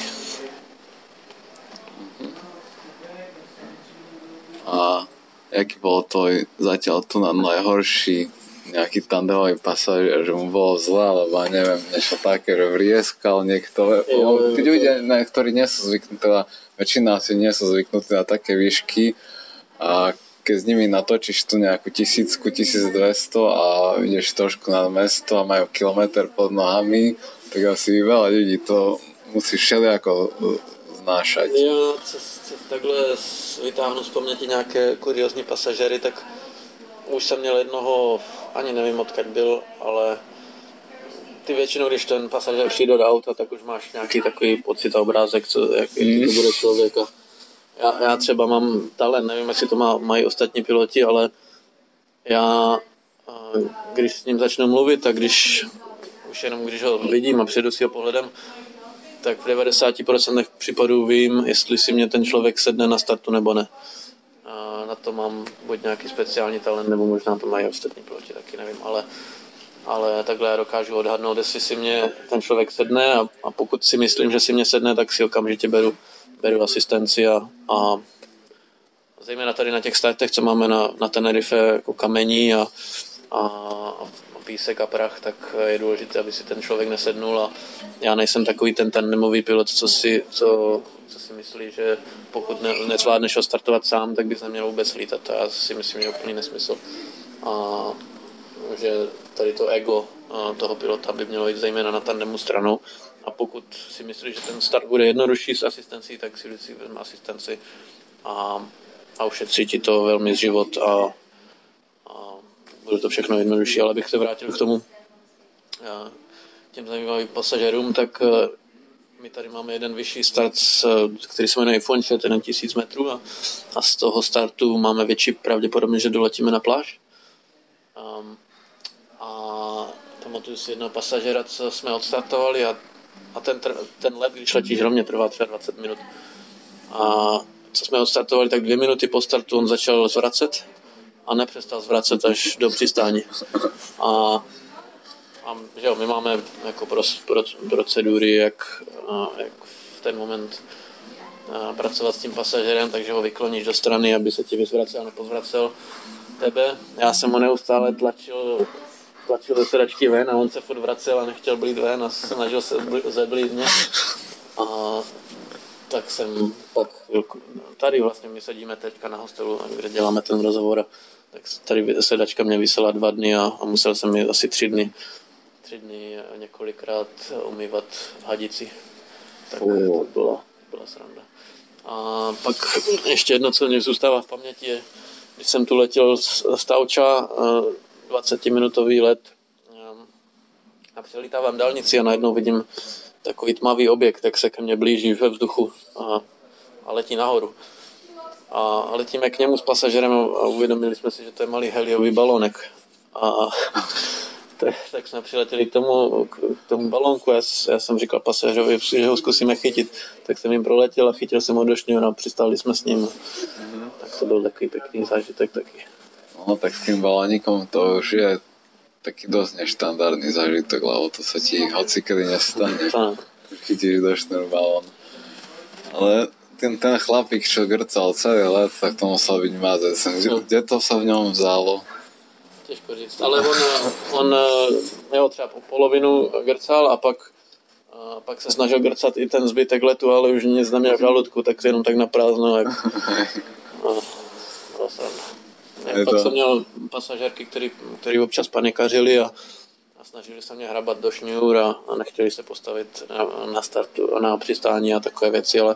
Speaker 1: A jaký bol tvoj zatiaľ tu na najhorší nejaký tandemový pasažier, že mu bolo zle, alebo neviem, niečo také, že vrieskal niekto. Tí ľudia, na, ktorí nie sú zvyknutí, teda väčšina asi nie sú zvyknutí na také výšky a keď s nimi natočíš tu nejakú tisícku, 1200 a ideš trošku na mesto a majú kilometr pod nohami, tak asi veľa ľudí to musí všelijako e, znášať.
Speaker 2: Jo, co, co takhle vytáhnu z paměti nějaké kuriozní pasažery, tak už jsem měl jednoho, ani nevím odkud byl, ale ty většinou, když ten pasažér přijde do auta, tak už máš nějaký takový pocit a obrázek, co, jak, jaký to bude člověk. A já, já třeba mám talent, nevím, jestli to má, mají ostatní piloti, ale já, když s ním začnu mluvit, tak když už jenom když ho vidím a přijdu si ho pohledem, tak v 90% případů vím, jestli si mě ten člověk sedne na startu nebo ne na to mám buď nějaký speciální talent, nebo možná to mají ostatní piloti, taky nevím, ale, ale takhle já dokážu odhadnout, jestli si mě ten člověk sedne a, a pokud si myslím, že si mě sedne, tak si okamžitě beru, beru asistenci a, a zejména tady na těch startech, co máme na, na Tenerife jako kamení a, a, a písek a prach, tak je důležité, aby si ten člověk nesednul a já nejsem takový ten tandemový pilot, co si, co, co si myslí, že pokud ne, nezvládneš ho startovat sám, tak bys neměl vůbec lítat. To já si myslím, že je úplný nesmysl. A že tady to ego toho pilota by mělo jít zejména na tandemu stranu. A pokud si myslíš, že ten start bude jednodušší s asistencí, tak si vždycky vezme asistenci a, a ušetří ti to velmi život a bude to všechno jednodušší. Ale bych se vrátil k tomu těm zajímavým pasažerům, tak my tady máme jeden vyšší start, který se jmenuje je tisíc metrů a, a z toho startu máme větší pravděpodobně, že doletíme na pláž. Um, a pamatuju si jednoho pasažera, co jsme odstartovali a, a ten, ten let, když letíš hlavně trvá třeba 20 minut. A co jsme odstartovali, tak dvě minuty po startu on začal zvracet a nepřestal zvracet až do přistání. A a že jo, my máme jako procedury, jak, jak v ten moment pracovat s tím pasažerem, takže ho vykloníš do strany, aby se ti vyzvracel, nepozvracel tebe. Já jsem ho neustále tlačil, tlačil ze sedačky ven a on se furt vracel a nechtěl být ven a snažil se zeblít mě. A tak jsem pak tady vlastně my sedíme teďka na hostelu, kde děláme ten rozhovor, tak tady sedačka mě vysela dva dny a, a musel jsem ji asi tři dny tři dny několikrát umývat hadici. Tak to byla, byla sranda. A pak ještě jedno, co mě zůstává v paměti, je, když jsem tu letěl z Tauča, 20-minutový let a přelítávám dálnici a najednou vidím takový tmavý objekt, tak se ke mně blíží ve vzduchu a, a letí nahoru. A letíme k němu s pasažerem a uvědomili jsme si, že to je malý heliový balonek. A [laughs] tak, tak jsme přiletěli k tomu, k tomu balónku. Já, já jsem říkal pasažerovi, že ho zkusíme chytit. Tak jsem jim proletěl a chytil jsem ho do šňůra a přistáli jsme s ním. Mm-hmm. Tak to byl takový pěkný zážitek taky.
Speaker 1: No tak s tím balónikom to už je taký dosť neštandardný zážitok, lebo to sa ti hoci kedy nestane. Chytíš do šnúr balón. Ale ten, ten chlapík, čo grcal celý let, tak to musel byť mazec. Kde, kde to sa v ňom vzalo?
Speaker 2: Těžko říct, ale on, on jo, třeba po polovinu grcal a pak, a pak se snažil grcat i ten zbytek letu, ale už nic neměl v žaludku, tak jenom tak na prázdno. Jak, [laughs] a, pak to... jsem měl pasažérky, který, který občas panikařili a, a snažili se mě hrabat do šňůr a, a nechtěli se postavit na, na startu, na přistání a takové věci, ale,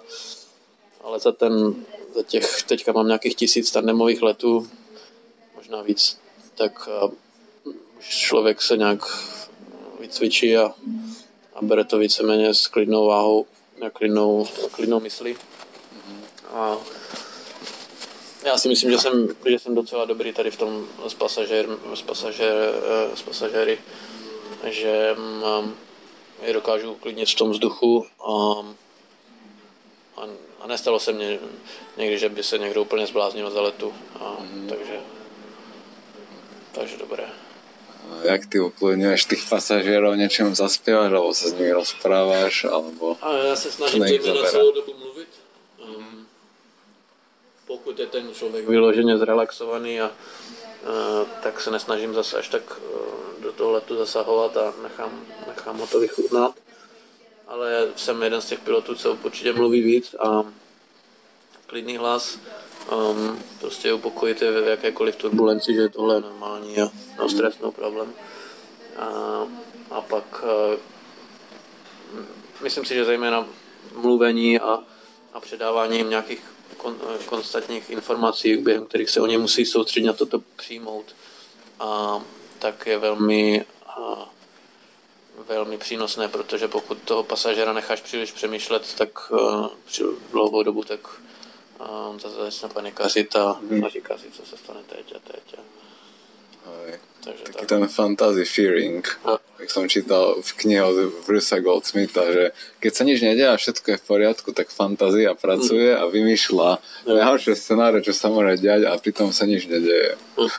Speaker 2: ale za ten, za těch, teďka mám nějakých tisíc tandemových letů, možná víc, tak už člověk se nějak vycvičí a, a bere to víceméně s klidnou váhou, a klidnou, klidnou myslí. A já si myslím, že jsem, že jsem docela dobrý tady v tom s, pasažér, s, pasažér, s pasažéry, že um, je dokážu uklidnit v tom vzduchu a, a, a nestalo se mně někdy, že by se někdo úplně zbláznil za letu. A, mm. takže, takže dobré.
Speaker 1: Jak ty uklidňuješ těch pasažérov, něčem zaspíváš, alebo se s nimi rozpráváš, alebo...
Speaker 2: A já se snažím zejména celou dobu mluvit. Um, pokud je ten člověk vyloženě zrelaxovaný a, a tak se nesnažím zase až tak e, do toho letu zasahovat a nechám, nechám ho to vychutnat. Ale jsem jeden z těch pilotů, co určitě mluví víc a klidný hlas, um, prostě upokojit v jakékoliv turbulenci, že tohle je normální a no stres, no problém. A, a pak uh, myslím si, že zejména mluvení a, a předávání nějakých kon, konstantních informací, během kterých se oni musí soustředit na toto přijmout, a, tak je velmi, velmi přínosné, protože pokud toho pasažera necháš příliš přemýšlet, tak a, při dlouhou dobu, tak on zase začne panikařit a, hmm. a říká si, co se stane teď a teď. A,
Speaker 1: Takže Taký tak. ten fantasy fearing, no. jak som čítal v knihe od Brucea Goldsmitha, že keď sa nič nedia a všetko je v poriadku, tak fantázia pracuje mm. a vymýšľa no. najhoršie scenáře, čo sa môže diať a pritom sa nič neděje.
Speaker 2: Mm.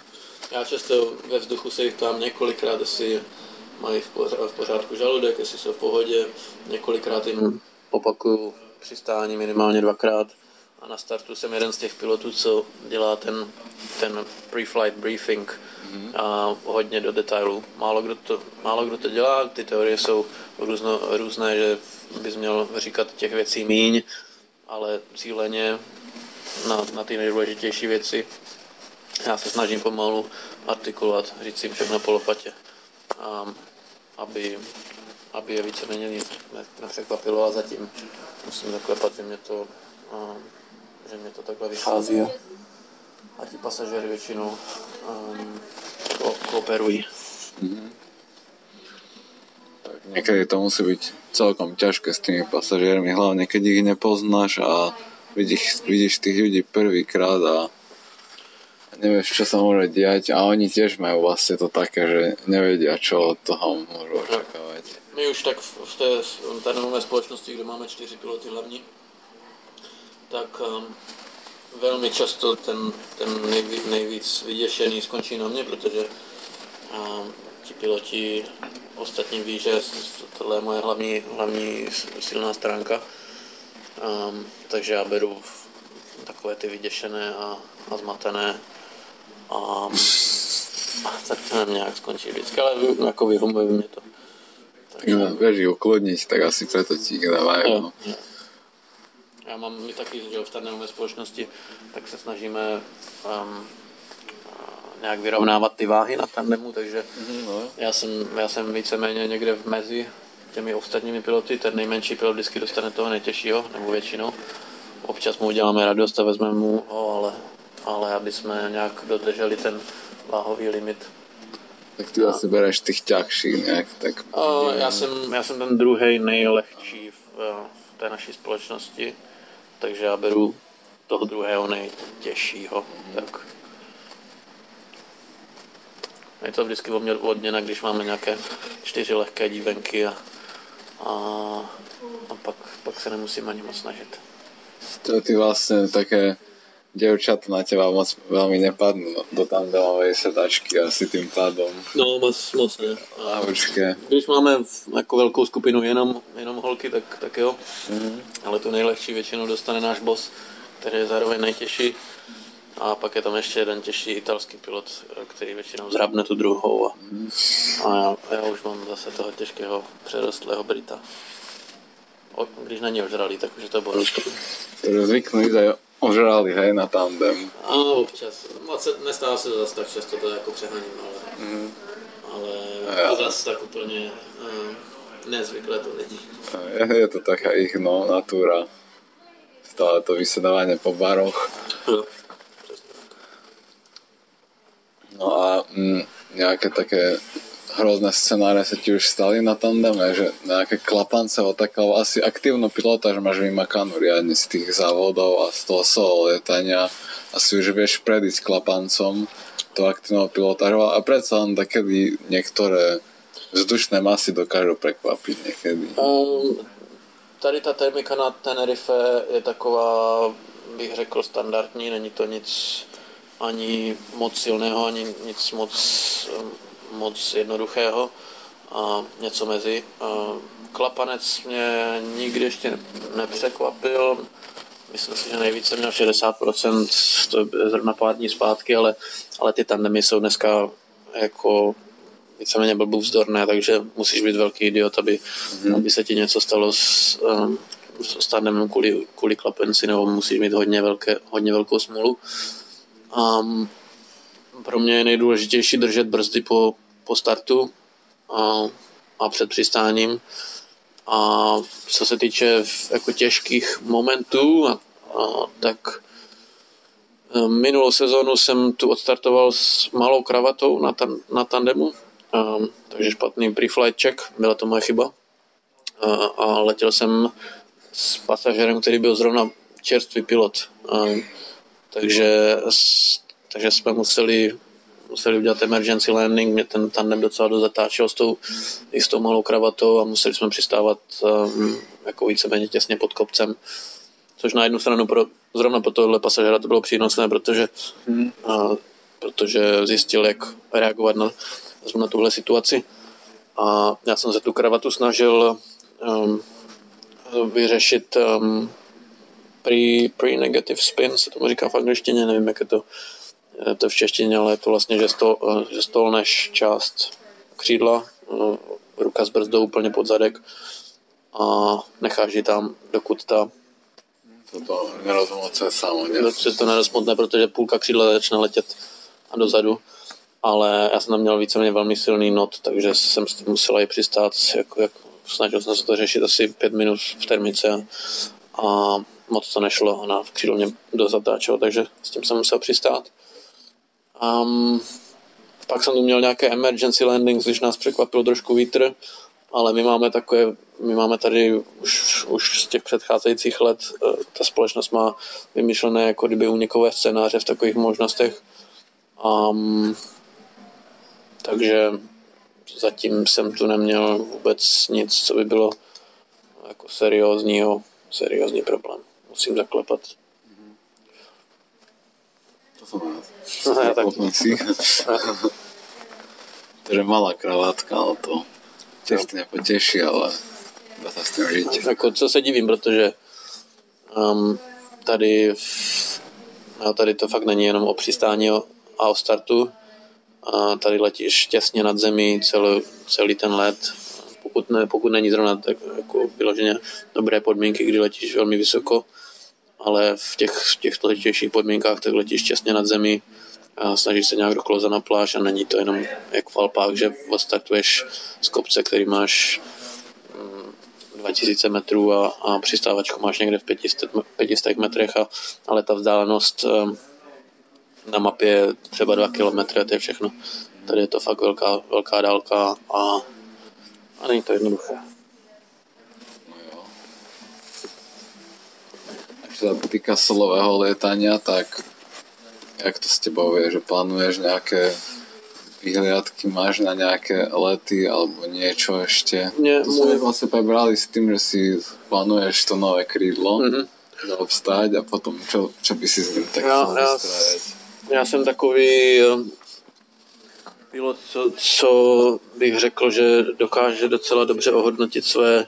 Speaker 2: Já často ve vzduchu se jich tam několikrát, jestli mají v pořádku žaludek, jestli jsou v pohodě, několikrát jim opakuju přistání minimálně dvakrát a na startu jsem jeden z těch pilotů, co dělá ten, ten pre-flight briefing mm-hmm. a hodně do detailů. Málo kdo, to, málo kdo to dělá, ty teorie jsou různo, různé, že bys měl říkat těch věcí míň, ale cíleně na, na ty nejdůležitější věci. Já se snažím pomalu artikulovat, říct si všechno po lopatě, a, aby, aby je víceméně nic nepřekvapilo a zatím musím zaklepat, že mě to že mě to takhle vychází a, a ti pasažéry většinou um, ko- kooperují. Mm-hmm.
Speaker 1: Tak někdy to musí být celkom ťažké s tými pasažérmi, hlavně keď ich nepoznáš a vidíš, vidíš tých ľudí prvýkrát a nevieš, čo sa môže diať a oni tiež majú vlastne to také, že nevedia, čo od toho môžu očakávať.
Speaker 2: My už tak v té, v té společnosti, kde máme čtyři piloty hlavní, tak um, velmi často ten, ten nejvíc, nejvíc vyděšený skončí na mě, protože um, ti piloti ostatní ví, že tohle je moje hlavní, hlavní silná stránka. Um, takže já beru takové ty vyděšené a, a zmatené a, tak to mě nějak skončí vždycky, ale jako vyhumuje mě to.
Speaker 1: Takže... No, vieš ich uklodniť, tak asi preto ti dávajú. No. Jo,
Speaker 2: já mám my taky že v tandemové společnosti, tak se snažíme um, nějak vyrovnávat ty váhy na tandemu, takže mm, no. já, jsem, já jsem víceméně někde v mezi těmi ostatními piloty, ten nejmenší pilot vždycky dostane toho nejtěžšího, nebo většinou. Občas mu uděláme radost a vezmeme mu ho, ale, ale aby jsme nějak dodrželi ten váhový limit.
Speaker 1: Tak ty asi bereš těch těžších nějak, tak...
Speaker 2: O, já, jsem, já jsem ten druhý nejlehčí v, v té naší společnosti takže já beru toho druhého nejtěžšího. Tak. Je to vždycky odměna, když máme nějaké čtyři lehké dívenky a, a, a pak, pak se nemusím ani moc snažit.
Speaker 1: To ty vlastně také Dievčatá na teba moc veľmi nepadnú do tandemovej sedačky asi tým pádom.
Speaker 2: No moc, moc ne.
Speaker 1: A určitě.
Speaker 2: Když máme jako velkou skupinu jenom, jenom holky, tak, tak jo. Mm-hmm. Ale tu nejlehčí většinou dostane náš boss, který je zároveň nejtěžší. A pak je tam ještě jeden těžší italský pilot, který většinou zhrabne tu druhou. A, a já, já už mám zase toho těžkého přerostlého Brita. O, když není ožralý, tak už je to
Speaker 1: zvyknú ísť aj ožrali, hej, na tandem.
Speaker 2: Ano, občas. Moc se, nestává se to zase tak často, to jako přehaním, ale, mm. ale
Speaker 1: Jo.
Speaker 2: to zase tak úplně uh, nezvyklé to není.
Speaker 1: Je, je to taká ich no, natúra. Stále to vysedávanie po baroch.
Speaker 2: Jo.
Speaker 1: No a mm, nejaké také hrozné scenáre sa ti už stali na tandeme, že nejaké klapance o také, lebo asi aktívnu pilota, že máš vymakanú riadne z tých závodov a z toho solo lietania. Asi už vieš predísť klapancom toho aktívneho pilota a predsa len takedy niektoré vzdušné masy dokážu prekvapiť niekedy.
Speaker 2: Um, tady ta termika na Tenerife je taková, bych řekl, standardní, není to nic ani moc silného, ani nic moc, moc jednoduchého a něco mezi. Klapanec mě nikdy ještě nepřekvapil, myslím si, že nejvíce měl 60%, to je zrovna pár dní zpátky, ale, ale ty tandemy jsou dneska jako víceméně blbůvzdorné, takže musíš být velký idiot, aby, mm. aby se ti něco stalo s, um, s tandemem kvůli, kvůli klapenci, nebo musíš mít hodně, velké, hodně velkou smůlu. Um, pro mě je nejdůležitější držet brzdy po, po startu a, a před přistáním. A co se týče jako těžkých momentů, a, a, tak eh, minulou sezónu jsem tu odstartoval s malou kravatou na, tan, na tandemu, um, takže špatný pre-flight check, byla to moje chyba. A, a letěl jsem s pasažerem, který byl zrovna čerstvý pilot. Um, takže, takže jsme museli museli udělat emergency landing, mě ten tandem docela dost zatáčel s tou, i s tou malou kravatou a museli jsme přistávat um, jako víceméně těsně pod kopcem. Což na jednu stranu pro, zrovna pro tohle pasažera to bylo přínosné, protože, hmm. a, protože zjistil, jak reagovat na, na tuhle situaci. A já jsem se tu kravatu snažil um, vyřešit um, pre, pre-negative spin, se tomu říká v angličtině, nevím, jak je to, to v češtině, ale je to vlastně, že, stol, eh, že stolneš část křídla, eh, ruka s brzdou úplně pod zadek a necháš ji tam, dokud ta
Speaker 1: Toto nerozmoce samo,
Speaker 2: dokud to nerozmotne, protože půlka křídla začne letět a dozadu. Ale já jsem tam měl víceméně velmi silný not, takže jsem musel i přistát. Jako, jako, snažil jsem se to řešit asi pět minut v termice a moc to nešlo a na křídlo mě dost zatáčelo, takže s tím jsem musel přistát. Um, pak jsem tu měl nějaké emergency landings, když nás překvapil trošku vítr, ale my máme takové, my máme tady už, už z těch předcházejících let, eh, ta společnost má vymyšlené jako kdyby unikové scénáře v takových možnostech. Um, takže zatím jsem tu neměl vůbec nic, co by bylo jako seriózního, seriózní problém. Musím zaklepat.
Speaker 1: To som rád. Klopnem si. Takže malá kravatka, ale to tiež to nepoteší, ale dá sa s tým žiť.
Speaker 2: Jako, co se divím, protože um, tady, v- no, tady to fakt není jenom o přistání a o startu. A tady letíš těsně nad zemí celý, celý ten let. Pokud, ne, pokud není zrovna tak jako vyloženě dobré podmínky, kdy letíš velmi vysoko, ale v těch, v těch složitějších podmínkách tak letíš těsně nad zemí a snažíš se nějak doklouzat na pláž a není to jenom jak v Alpách, že odstartuješ z kopce, který máš 2000 metrů a, a přistávačku máš někde v 500, 500 metrech, a, ale ta vzdálenost em, na mapě je třeba 2 km, to je všechno. Tady je to fakt velká, velká dálka a, a není to jednoduché.
Speaker 1: Čo sa týka solového lietania, tak jak to s tebou je, že plánuješ nejaké vyhliadky, máš na nejaké lety alebo niečo ešte?
Speaker 2: Mne
Speaker 1: to sme vlastne prebrali s tým, že si plánuješ to nové krídlo.
Speaker 2: Mhm.
Speaker 1: dal vstát a potom, čo, čo by si s ním tak
Speaker 2: Já,
Speaker 1: chcel
Speaker 2: já, já jsem takový eh, pilot, co, co bych řekl, že dokáže docela dobře ohodnotit své,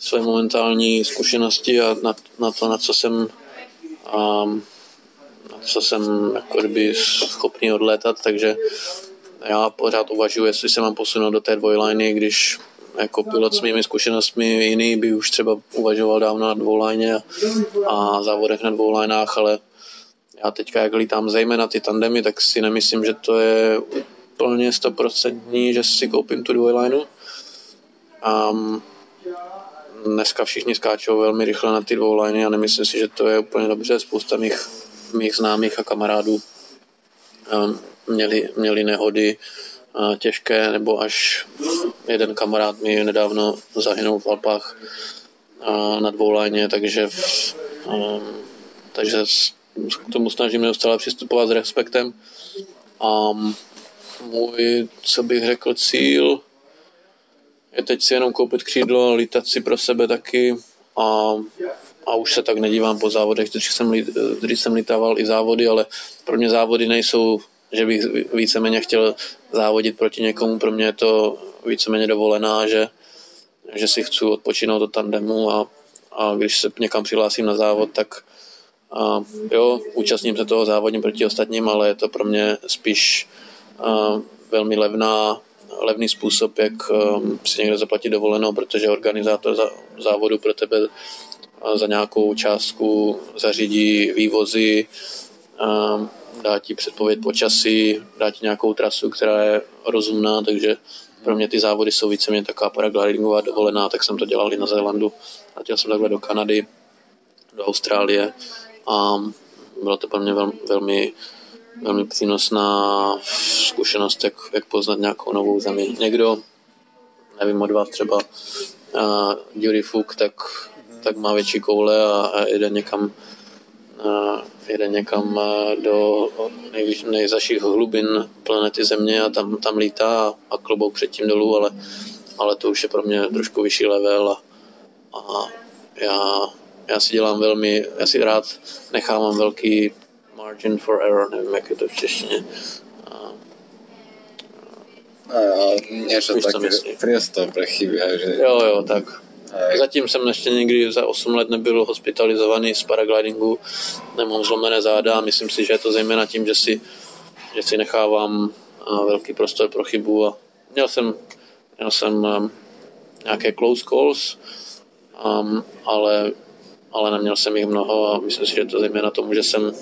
Speaker 2: své momentální zkušenosti a na, na to, na co jsem um, na co jsem jako kdyby schopný odlétat, takže já pořád uvažuji, jestli se mám posunout do té dvojliny, když jako pilot s mými zkušenostmi jiný by už třeba uvažoval dávno na dvoulajně a, závodech na dvoulajnách, ale já teďka, jak lítám zejména ty tandemy, tak si nemyslím, že to je úplně stoprocentní, že si koupím tu dvojlineu. A dneska všichni skáčou velmi rychle na ty dvouliny a nemyslím si, že to je úplně dobře. Spousta mých, mých známých a kamarádů um, měli, měli nehody uh, těžké, nebo až jeden kamarád mi nedávno zahynul v Alpách uh, na dvoulajně, takže, v, um, takže k tomu snažím neustále přistupovat s respektem. A můj, co bych řekl, cíl je teď si jenom koupit křídlo, lítat si pro sebe taky a, a už se tak nedívám po závodech, když jsem, když jsem lítával i závody, ale pro mě závody nejsou, že bych víceméně chtěl závodit proti někomu, pro mě je to víceméně dovolená, že, že si chci odpočinout do tandemu a, a když se někam přihlásím na závod, tak a jo, účastním se toho závodně proti ostatním, ale je to pro mě spíš a, velmi levná, levný způsob, jak um, si někde zaplatit dovolenou, protože organizátor závodu pro tebe za nějakou částku zařídí vývozy, a, dá ti předpověď počasí, dá ti nějakou trasu, která je rozumná, takže pro mě ty závody jsou víceméně taková paraglidingová dovolená, tak jsem to dělal i na Zélandu. Letěl jsem takhle do Kanady, do Austrálie a bylo to pro mě velmi, velmi, velmi přínosná zkušenost, jak, jak poznat nějakou novou zemi. Někdo, nevím od vás třeba, uh, Jury Fuk, tak, tak má větší koule a, a jede někam uh, jede někam uh, do nej, nejzaších hlubin planety Země a tam, tam lítá a, a klobouk předtím dolů, ale, ale to už je pro mě trošku vyšší level a, a já já si dělám velmi, já si rád nechávám velký margin for error, nevím, jak je to v češtině. A,
Speaker 1: a něco také priestor pre chyby. Že...
Speaker 2: Jo, jo, tak. Aj. Zatím jsem ještě nikdy za 8 let nebyl hospitalizovaný z paraglidingu, nemám zlomené záda a myslím si, že je to zejména tím, že si, že si nechávám velký prostor pro chybu a měl jsem, měl jsem um, nějaké close calls, um, ale ale neměl jsem jich mnoho a myslím si, že to zejména tomu, že jsem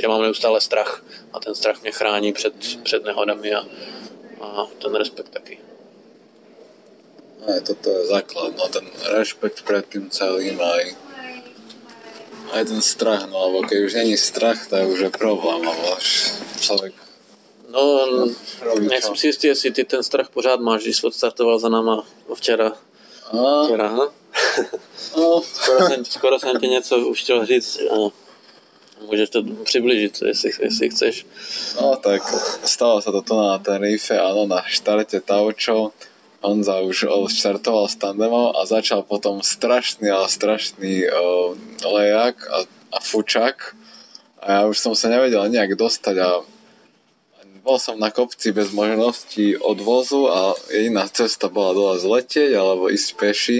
Speaker 2: že mám neustále strach a ten strach mě chrání před, před nehodami a, a ten respekt taky.
Speaker 1: Aj toto je základ, no ten respekt před tím celým aj, aj ten strach, no alebo keď už není strach, tak už je problém, lebo člověk
Speaker 2: No, nejsem si jistý, jestli ty ten strach pořád máš, když jsi odstartoval za náma včera. A... Včera, ha? No. [laughs] skoro, jsem, skoro jsem ti něco už chtěl říct. Ano. Můžeš to přiblížit, jestli, jestli chceš.
Speaker 1: No tak stalo sa to na Tenerife, áno, na štarte Taučo. Honza už štartoval s tandemom a začal potom strašný, ale strašný uh, lejak a, a fučak. A ja už som sa nevedel nejak dostať a bol som na kopci bez možnosti odvozu a jediná cesta bola dole zletieť alebo ísť peši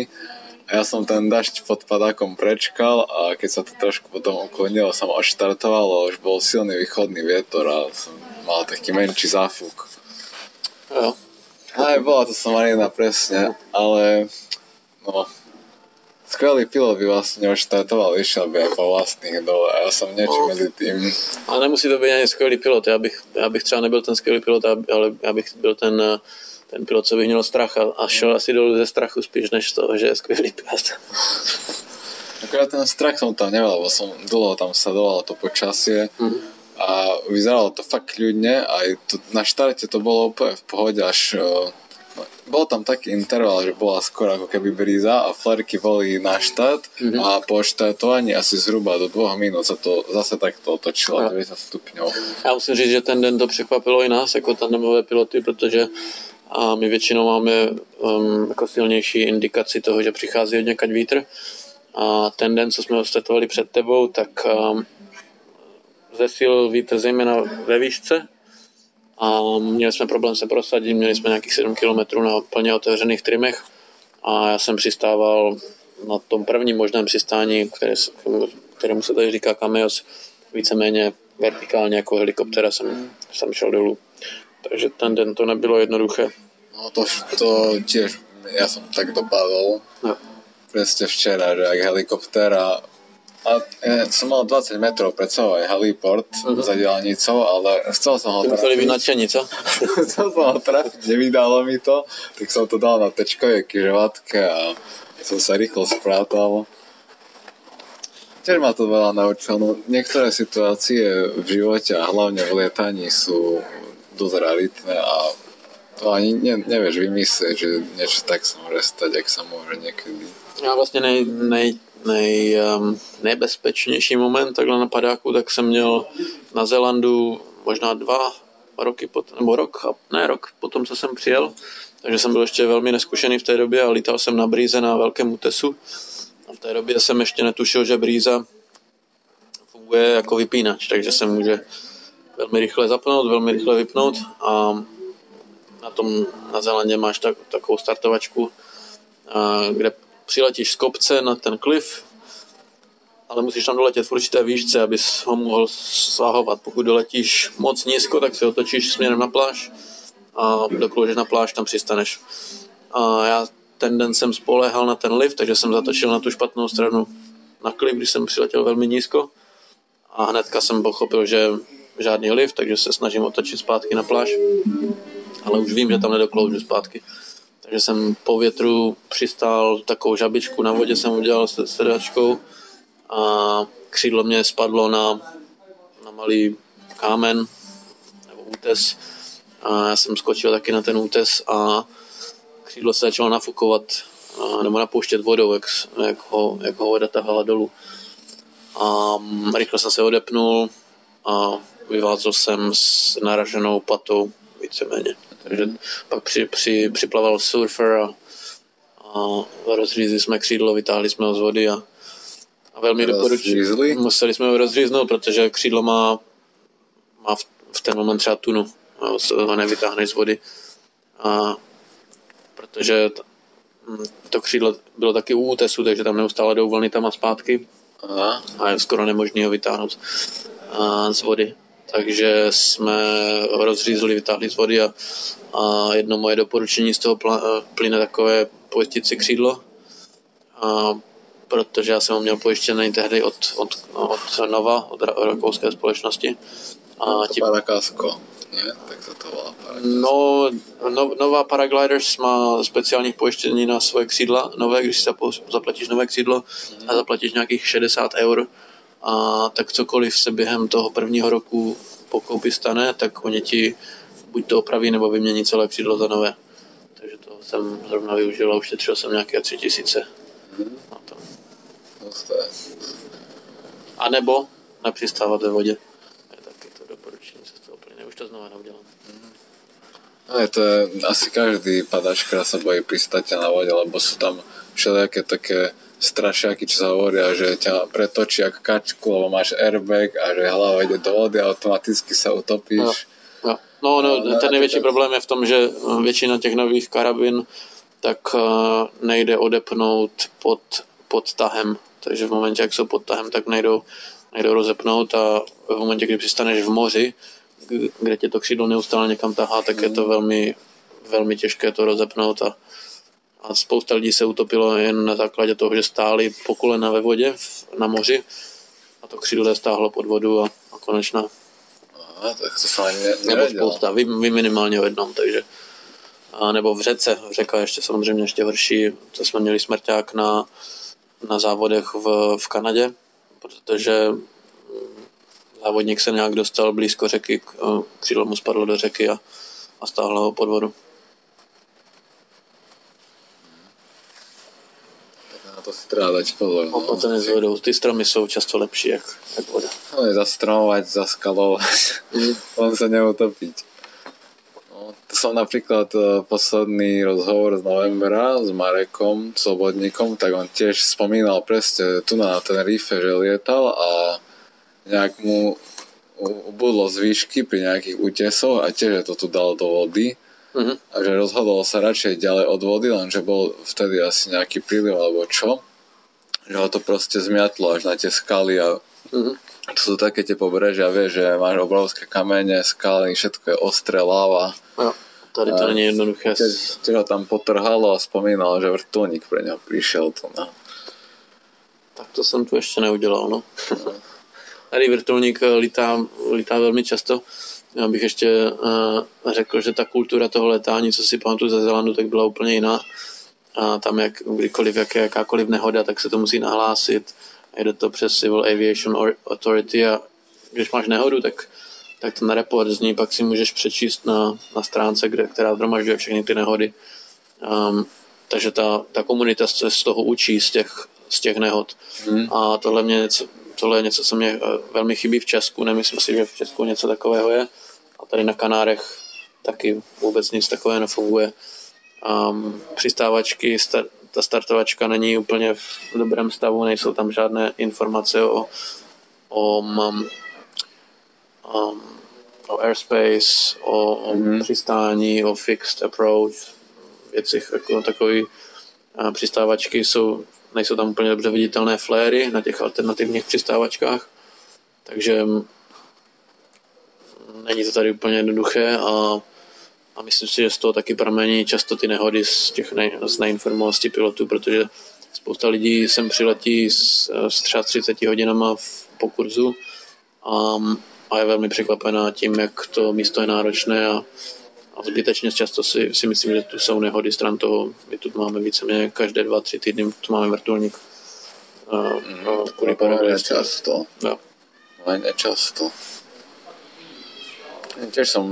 Speaker 1: ja som ten dažď pod padákom prečkal a keď sa to trošku potom uklonilo, som odštartoval už bol silný východný vietor a som mal taký menší záfuk.
Speaker 2: Jo.
Speaker 1: Aj bola to somarina presne, ale no, skvelý pilot by vlastne odštartoval, išiel by po vlastných dole a ja som niečo no. medzi tým.
Speaker 2: Ale nemusí to být ani skvělý pilot, já bych, já bych třeba nebyl ten skvělý pilot, ale já bych byl ten uh, ten pilot, co by měl strach a, a šel asi dolů ze strachu spíš, než z toho, že je skvělý pilot. [laughs]
Speaker 1: Akorát ten strach som tam nemal, lebo som dlho tam sledoval to počasie mm. a vyzeralo to fakt kľudne aj to, na štarte to bolo úplne v pohode až bol tam taký interval, že bola skoro ako keby bríza a flerky boli na štát mm-hmm. a po štartovaní asi zhruba do dvoch minút sa to zase takto otočilo no. 90 stupňov.
Speaker 2: Já musím říct, že ten den to překvapilo i nás jako tandemové piloty, protože a my většinou máme um, jako silnější indikaci toho, že přichází od někaď vítr. A ten den, co jsme ho startovali před tebou, tak um, zesil vítr zejména ve výšce. A měli jsme problém se prosadit, měli jsme nějakých 7 km na plně otevřených trimech a já jsem přistával na tom prvním možném přistání, které, kterému se tady říká Kameos, víceméně vertikálně jako helikoptera jsem, jsem šel dolů. Takže ten den to nebylo jednoduché.
Speaker 1: No to, to tiež, ja som tak dopadol. No. Presne včera, že jak helikoptéra a ja som mal 20 metrov pred sebou aj heliport uh-huh. za dielnicou, ale chcel som ho
Speaker 2: trafiť. Nadšení, co? [laughs]
Speaker 1: chcel som ho trafiť, nevydalo mi to, tak som to dal na tečkové kyžovatke a som sa rýchlo sprátal. Tiež ma to veľa naučilo. No, niektoré situácie v živote a hlavne v lietaní sú dosť realitné a to ani ne, nevieš vymyslieť, že niečo tak sa môže stať, ak sa môže niekedy.
Speaker 2: Já vlastně nej, nej, nej, um, nejbezpečnější moment takhle na padáku, tak jsem měl na Zelandu možná dva roky, pot, nebo rok, ne rok, potom, co jsem přijel, takže jsem byl ještě velmi neskušený v té době a lítal jsem na brýze na velkém útesu. A v té době jsem ještě netušil, že brýza funguje jako vypínač, takže se může velmi rychle zapnout, velmi rychle vypnout a na tom na Zelandě máš tak, takovou startovačku, a, kde přiletíš z kopce na ten klif, ale musíš tam doletět v určité výšce, abys ho mohl svahovat. Pokud doletíš moc nízko, tak si otočíš směrem na pláž a dokloužeš na pláž, tam přistaneš. A já ten den jsem spolehal na ten lift, takže jsem zatočil na tu špatnou stranu na klip, když jsem přiletěl velmi nízko a hnedka jsem pochopil, že žádný lift, takže se snažím otočit zpátky na pláž, ale už vím, že tam nedokloužu zpátky. Takže jsem po větru přistál takovou žabičku na vodě, jsem udělal se sedačkou a křídlo mě spadlo na, na malý kámen nebo útes a já jsem skočil taky na ten útes a křídlo se začalo nafukovat nebo napouštět vodou, jak, jak, ho, jak ho voda tahala dolů. A rychle jsem se odepnul a vyvázl jsem s naraženou patou víceméně. Takže pak při, při, připlaval surfer a, a rozřízli jsme křídlo, vytáhli jsme ho z vody a, a velmi doporučuji. Museli jsme ho rozříznout, protože křídlo má, má v, v ten moment třeba tunu. Ho nevytáhneš z vody. A protože to, hm, to křídlo bylo taky u útesu, takže tam neustále jdou vlny tam a zpátky. Aha. A je skoro nemožné ho vytáhnout a, z vody takže jsme ho rozřízli, vytáhli z vody a, a jedno moje doporučení z toho plyne takové pojistit si křídlo, a, protože já jsem ho měl pojištěný tehdy od, od, od Nova, od rakouské společnosti.
Speaker 1: A tím... Parakasko, ne? Tak to to volá
Speaker 2: No, no, Nova Paragliders má speciální pojištění na svoje křídla, nové, když si zaplatíš nové křídlo a zaplatíš nějakých 60 eur, a tak cokoliv se během toho prvního roku po koupi stane, tak oni ti buď to opraví nebo vymění celé křídlo za nové. Takže to jsem zrovna využil a ušetřil jsem nějaké tři tisíce hmm. na to. A nebo nepřistávat ve vodě. Je taky to doporučení, co z toho plyne. Už to znovu neudělám. Hmm.
Speaker 1: No je to je, asi každý padačka sa bojí pristať na vode, lebo sú tam všelijaké také strašiaky, čo sa hovoria, že ťa pretočí ako kačku, lebo máš airbag a že hlava ide do vody a automaticky sa utopíš.
Speaker 2: No, no, no, no ten největší problém je v tom, že většina těch nových karabin tak uh, nejde odepnout pod, pod tahem. Takže v momentě, jak jsou pod tahem, tak nejdou, nejdou rozepnout a v momentě, kdy přistaneš v moři, kde tě to křídlo neustále někam tahá, tak je to mm. velmi, velmi těžké to rozepnout a a spousta lidí se utopilo jen na základě toho, že stáli po kolena ve vodě na moři a to křídlo stáhlo pod vodu a, a konečná.
Speaker 1: Tak to
Speaker 2: Nebo spousta, vy, vy minimálně o jednom, takže a nebo v řece, řeka ještě samozřejmě ještě horší, co jsme měli smrťák na, na závodech v, v Kanadě, protože mm, závodník se nějak dostal blízko řeky, křídlo mu spadlo do řeky a, a stáhlo ho pod vodu.
Speaker 1: To si dať pozor.
Speaker 2: No. S vodou. Ty stromy jsou často lepší, jak, jak voda.
Speaker 1: No, zastromovat, zaskalovať. Mm. On se neutopiť. No, To som napríklad uh, posledný rozhovor z novembra s Marekom Slobodníkom, tak on tiež spomínal presne tu na ten Tenerife, že lietal a nejak mu ubudlo z výšky pri nejakých útesoch a tiež to tu dal do vody. Uh-huh. A že rozhodol sa radšej ďalej od vody, lenže bol vtedy asi nejaký príliv alebo čo. Že ho to proste zmiatlo až na tie skaly a uh-huh. to sú také tie pobrežia, vieš, že máš obrovské kamene, skaly, všetko je ostré, láva.
Speaker 2: Jo. Tady to není jednoduché.
Speaker 1: Keď ho tam potrhalo a spomínal, že vrtulník pre něho přišel to na...
Speaker 2: Tak to jsem tu ještě neudělal, no. Tady vrtulník lítá, lítá velmi často. Já bych ještě uh, řekl, že ta kultura toho letání, co si pamatuju ze Zelandu, tak byla úplně jiná. A tam jak, kdykoliv jaké, jakákoliv nehoda, tak se to musí nahlásit. Jde to přes Civil Aviation Authority a když máš nehodu, tak tak ten report z ní pak si můžeš přečíst na, na stránce, kde, která zhromažďuje všechny ty nehody. Um, takže ta, ta komunita se z toho učí, z těch, z těch nehod. Hmm. A tohle, mě něco, tohle je něco, co mě eh, velmi chybí v Česku. Nemyslím si, že v Česku něco takového je. A tady na Kanárech taky vůbec nic takového nefunguje. Um, přistávačky, star, ta startovačka není úplně v dobrém stavu, nejsou tam žádné informace o, o um, um, o airspace, o, o mm-hmm. přistání, o fixed approach, věci jako takový a přistávačky jsou, nejsou tam úplně dobře viditelné fléry na těch alternativních přistávačkách, takže není to tady úplně jednoduché a, a myslím si, že z toho taky pramení často ty nehody z těch ne, z neinformovanosti pilotů, protože spousta lidí sem přiletí s, s třeba 30 hodinama v, po kurzu a a je velmi překvapená tím, jak to místo je náročné a, a zbytečně často si, si myslím, že tu jsou nehody stran toho. My tu máme víceméně každé dva, tři týdny, tu máme vrtulník.
Speaker 1: Uh, kvůli no, často.
Speaker 2: Jo.
Speaker 1: Hodně často. Tiež som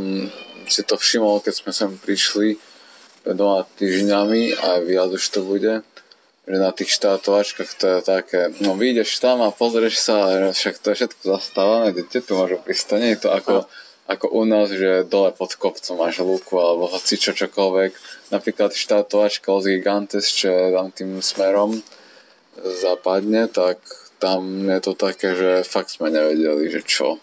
Speaker 1: si to všimol, keď sme sem prišli doma týždňami a viac už to bude že na tých štátovačkách to je také, no vyjdeš tam a pozrieš sa, že však to je všetko zastávané, kde tu môžu prísť, to nie je to ako, ako u nás, že dole pod kopcom máš lúku alebo hoci čo čokoľvek. Napríklad štátovačka od Gigantes, čo je tam tým smerom západne, tak tam je to také, že fakt sme nevedeli, že čo.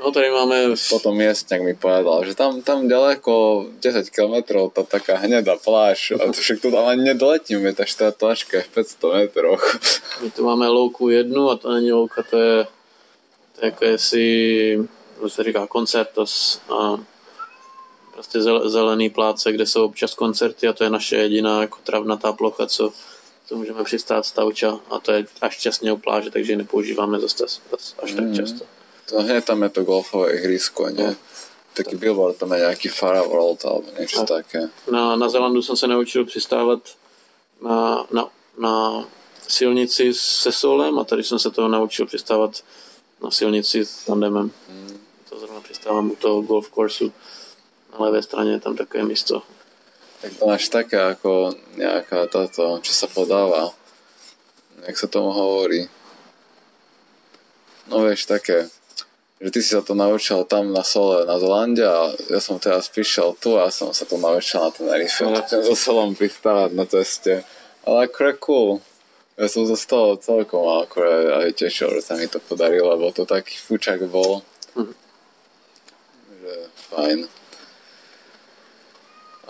Speaker 2: No tady máme...
Speaker 1: Potom miestňak mi povedal, že tam, tam ďaleko 10 km tá taká hnedá pláž a to však tu tam ani nedoletíme, tlačka je v 500 metroch.
Speaker 2: My tu máme louku jednu a to není louka, to je, to je jako jestli, se říká koncertos a prostě zelený pláce, kde jsou občas koncerty a to je naše jediná jako travnatá plocha, co, co můžeme přistát z Tauča a to je až časně u pláže, takže ji nepoužíváme zase, zase až tak mm. často.
Speaker 1: To hneď tam je to golfové ihrisko, nie? Taký billboard tam je nějaký Fara World alebo něco také.
Speaker 2: Na, na Zelandu jsem se naučil přistávat na, na, na silnici se solem a tady jsem se toho naučil přistávat na silnici s tandemem. Hmm. Přistávám u toho golf coursu. Na levé straně tam také místo.
Speaker 1: Tak to máš také jako nějaká tato, čo sa podáva. Jak sa tomu hovorí? No vieš, také že ty si sa to naučil tam na sole na Zelande a ja som teraz prišiel tu a som sa to naučil na Tenerife. No. Chcem so solom pristávať na ceste. Ale akorát cool. Ja som sa z toho celkom akorát aj tešil, že sa mi to podarilo, lebo to taký fučak bol. Fajn.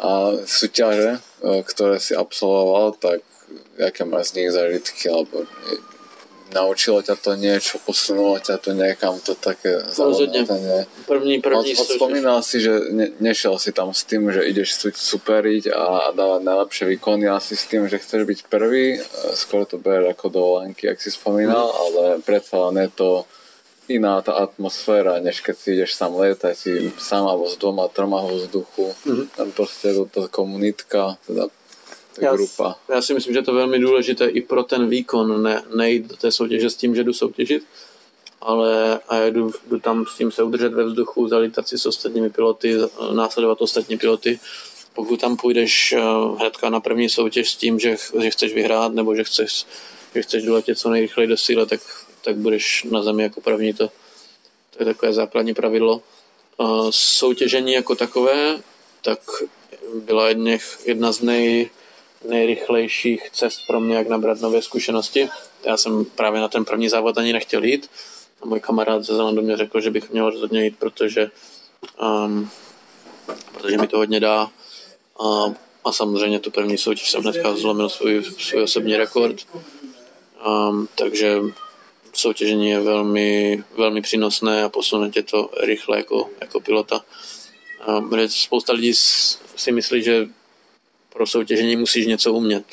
Speaker 1: A súťaže, e, ktoré si absolvoval, tak jaké máš z nich zažitky, alebo naučilo ťa to niečo, posunulo ťa to niekam, to také
Speaker 2: Rozhodne. První, první
Speaker 1: Od, Spomínal si, že ne, nešiel si tam s tým, že ideš superiť a, dávať najlepšie výkony, asi s tým, že chceš byť prvý, e, skoro to bereš ako dovolenky, ak si spomínal, ale predsa len je to iná tá atmosféra, než keď si ideš sám lietať, si sám alebo s dvoma, troma vo vzduchu, mm-hmm. tam proste je to komunitka, teda
Speaker 2: já, grupa. Já si myslím, že to je velmi důležité i pro ten výkon, ne, nejít do té soutěže s tím, že jdu soutěžit, ale a jdu, jdu tam s tím se udržet ve vzduchu, zalítat si s ostatními piloty, následovat ostatní piloty. Pokud tam půjdeš eh, hnedka na první soutěž s tím, že, že chceš vyhrát nebo že chceš, že chceš doletět co nejrychleji do síle, tak, tak budeš na zemi jako první. To, to je takové základní pravidlo. Soutěžení jako takové tak byla jedněch, jedna z nej, nejrychlejších cest pro mě, jak nabrat nové zkušenosti. Já jsem právě na ten první závod ani nechtěl jít. A můj kamarád ze Zelandu mě řekl, že bych měl rozhodně jít, protože, um, protože mi to hodně dá. A, a samozřejmě tu první soutěž jsem hnedka zlomil svůj, svůj osobní rekord. Um, takže soutěžení je velmi, velmi přínosné a posune tě to rychle jako, jako pilota. Um, spousta lidí si myslí, že pro soutěžení musíš něco umět.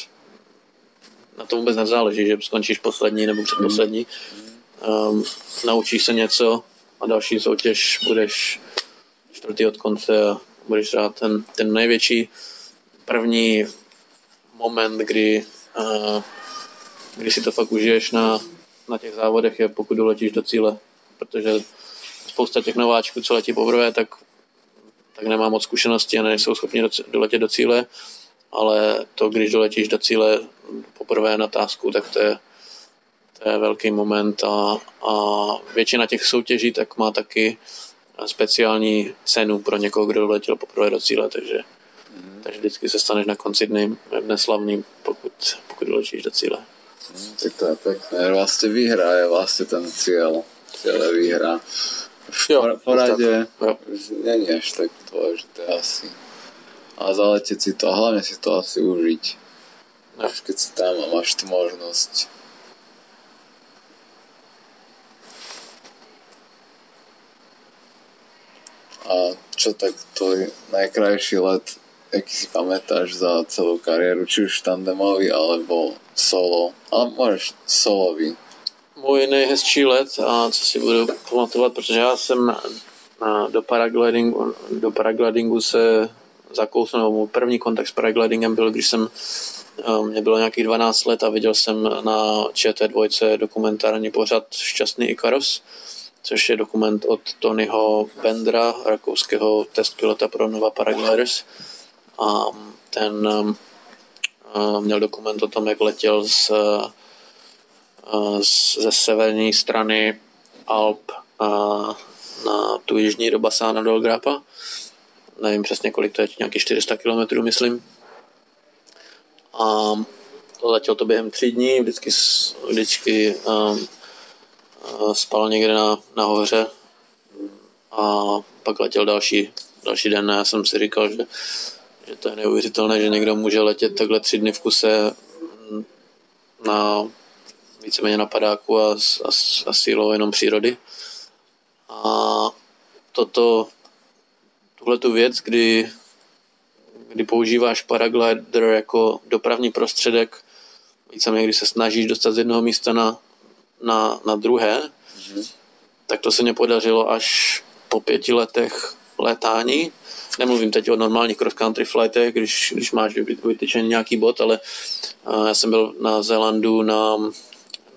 Speaker 2: Na tom vůbec nezáleží, že skončíš poslední nebo předposlední. Um, naučíš se něco a další soutěž budeš čtvrtý od konce a budeš rád ten, ten největší první moment, kdy, uh, kdy si to fakt užiješ na, na těch závodech, je pokud doletíš do cíle. Protože spousta těch nováčků, co letí poprvé, tak, tak nemá moc zkušenosti a nejsou schopni doletět do cíle ale to, když doletíš do cíle poprvé na tásku, tak to je, to je velký moment a, a většina těch soutěží tak má taky speciální cenu pro někoho, kdo doletěl poprvé do cíle, takže, mm. takže vždycky se staneš na konci dny neslavný, pokud, pokud doletíš do cíle.
Speaker 1: Tak to je pekné. Vlastně výhra je vlastně ten cíl. Cíl je výhra. V jo, poradě není až tak dôležité asi a zaletět si to a hlavně si to asi užít. No. Už keď si tam a máš tu možnosť. A čo tak tvoj najkrajší let, jaký si pamätáš za celou kariéru, či už tandemový, alebo solo, ale můžeš solový.
Speaker 2: Můj nejhezčí let, a co si budu pamatovat, protože já jsem na, do, paraglidingu, do paraglidingu se zakousnout, nebo můj první kontakt s paraglidingem byl, když jsem um, mě bylo nějakých 12 let a viděl jsem na ČT2 dokumentární pořad Šťastný Ikaros, což je dokument od Tonyho Bendra, rakouského testpilota pro Nova Paragliders. A ten um, měl dokument o tom, jak letěl z, z, ze severní strany Alp na tu jižní do Basána do Grapa nevím přesně kolik to je, nějaký 400 km, myslím. A letěl to během tři dní, vždycky, vždycky um, spal někde na, na hoře. A pak letěl další, další den. Já jsem si říkal, že, že to je neuvěřitelné, že někdo může letět takhle tři dny v kuse na víceméně na padáku a, a, a sílou jenom přírody. A toto tuhle tu věc, kdy, kdy používáš paraglider jako dopravní prostředek, víceméně když se snažíš dostat z jednoho místa na, na, na druhé, mm-hmm. tak to se mě podařilo až po pěti letech létání. Nemluvím teď o normálních cross-country flightech, když, když máš vytyčený nějaký bod, ale já jsem byl na Zélandu na,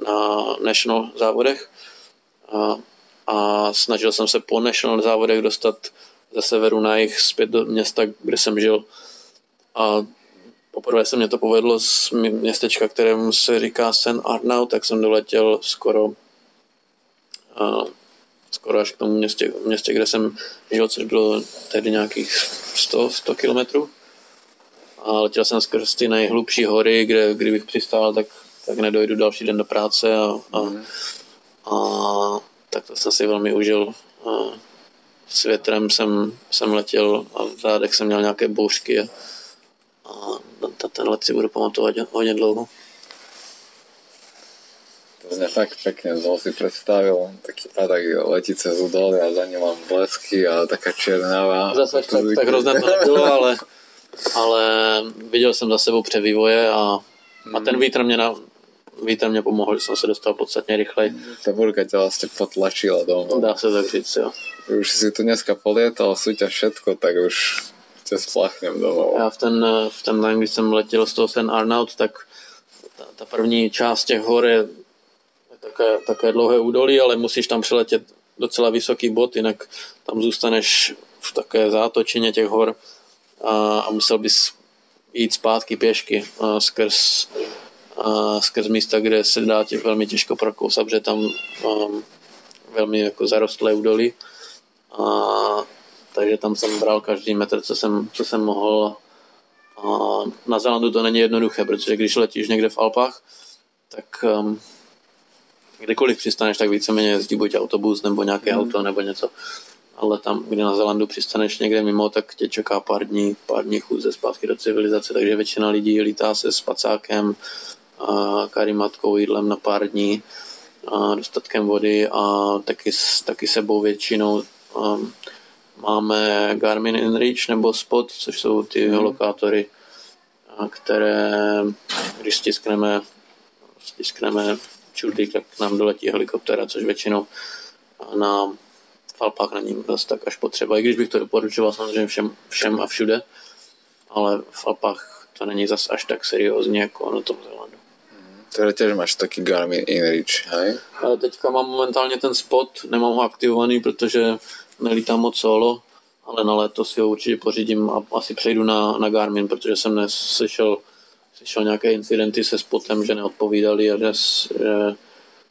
Speaker 2: na national závodech a, a snažil jsem se po national závodech dostat ze severu na jich zpět do města, kde jsem žil. A poprvé se mě to povedlo z městečka, kterému se říká Sen Arnau, tak jsem doletěl skoro skoro až k tomu městě, městě, kde jsem žil, což bylo tehdy nějakých 100, 100 kilometrů. A letěl jsem skrz ty nejhlubší hory, kde kdybych přistál, tak, tak nedojdu další den do práce a, a, a tak to jsem si velmi užil. A, s větrem jsem, jsem letěl a v zádech jsem měl nějaké bouřky a, a ten let si budu pamatovat hodně dlouho.
Speaker 1: Zně fakt pekne, znovu si představil taký padak letí cez údoly a za ním mám blesky a taká černavá.
Speaker 2: Zase tak, tak hrozné to nebylo, [laughs] ale, ale viděl jsem za sebou převývoje a, a ten vítr mě na, vítr mě pomohl, že jsem se dostal podstatně rychleji.
Speaker 1: Ta burka tě vlastně potlačila domů.
Speaker 2: Dá se tak říct, jo
Speaker 1: už si tu dneska polietal, súťa všetko, tak už tě splachnem domů.
Speaker 2: Já v ten, v ten den, když jsem letěl z toho ten Arnout, tak ta, ta první část těch hor je také, také dlouhé údolí, ale musíš tam přeletět docela vysoký bod, jinak tam zůstaneš v také zátočině těch hor a, a musel bys jít zpátky pěšky a skrz, a skrz místa, kde se dá tě velmi těžko prokousat, protože tam um, velmi jako zarostlé údolí a takže tam jsem bral každý metr, co jsem, co jsem mohl. A na Zelandu to není jednoduché, protože když letíš někde v Alpách, tak um, kdykoliv přistaneš, tak víceméně jezdí buď autobus nebo nějaké mm. auto nebo něco. Ale tam, kde na Zelandu přistaneš někde mimo, tak tě čeká pár dní, pár dní chůze zpátky do civilizace, takže většina lidí lítá se spacákem, a karimatkou, jídlem na pár dní, a dostatkem vody a taky, taky sebou většinou um, máme Garmin InReach nebo Spot, což jsou ty mm. lokátory, které, když stiskneme, stiskneme čudlík, tak nám doletí helikoptera, což většinou na v Alpách není dost tak až potřeba, i když bych to doporučoval samozřejmě všem, všem a všude, ale v Alpách to není zas až tak seriózní jako na tom Zelandu.
Speaker 1: Teda těž máš taky Garmin InReach, hej?
Speaker 2: Ale teďka mám momentálně ten spot, nemám ho aktivovaný, protože nelítám moc solo, ale na léto si ho určitě pořídím a asi přejdu na, na Garmin, protože jsem dnes slyšel, slyšel nějaké incidenty se spotem, že neodpovídali a že,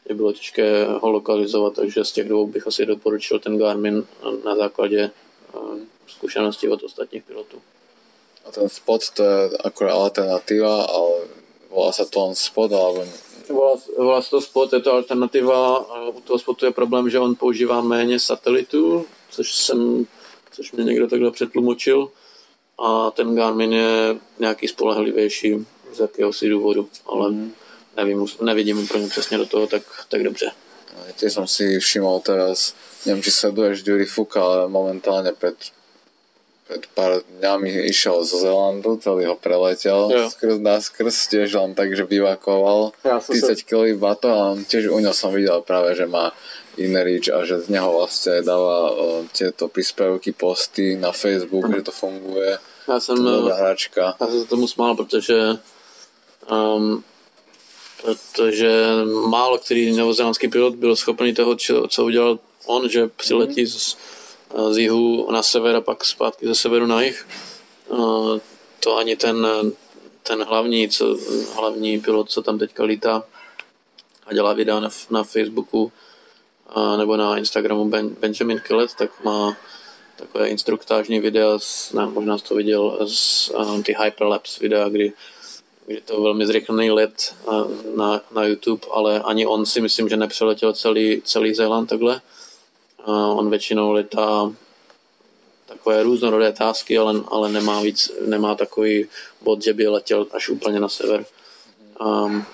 Speaker 2: že, bylo těžké ho lokalizovat, takže z těch dvou bych asi doporučil ten Garmin na základě uh, zkušeností od ostatních pilotů.
Speaker 1: A ten spot to je akorát alternativa, ale volá se to on spot, alebo
Speaker 2: volá, volá se to spot, je to alternativa. U toho spotu je problém, že on používá méně satelitů, což jsem, což mě někdo takhle přetlumočil. A ten Garmin je nějaký spolehlivější z jakéhosi důvodu, ale mm. nevím, nevidím úplně přesně do toho tak, tak dobře.
Speaker 1: Tiež som si všimol teraz, neviem, či sleduješ Dury Fuka, ale momentálne pred pred pár dňami išiel zo Zelandu, celý ho preletel jo. skrz skrz, tiež len tak, že bivakoval ja 30 sa... kg bato a on tiež u ňo som videl práve, že má Inerič a že z neho vlastne dáva uh, tieto príspevky, posty na Facebook, mm. že to funguje.
Speaker 2: Já jsem, to hračka. Já jsem se tomu smál, protože um, protože málo který novozelandský pilot byl schopný toho, co udělal on, že přiletí z z jihu na sever a pak zpátky ze severu na jih. To ani ten, ten hlavní, co, hlavní pilot, co tam teďka lítá a dělá videa na, na Facebooku a, nebo na Instagramu ben, Benjamin Killet, tak má takové instruktážní videa, z, ne, možná jsi to viděl, z um, ty Hyperlapse videa, kdy, kdy to velmi zrychlený let na, na YouTube, ale ani on si myslím, že nepřeletěl celý, celý Zéland takhle on většinou letá takové různorodé tásky, ale, ale nemá, víc, nemá takový bod, že by letěl až úplně na sever. Um,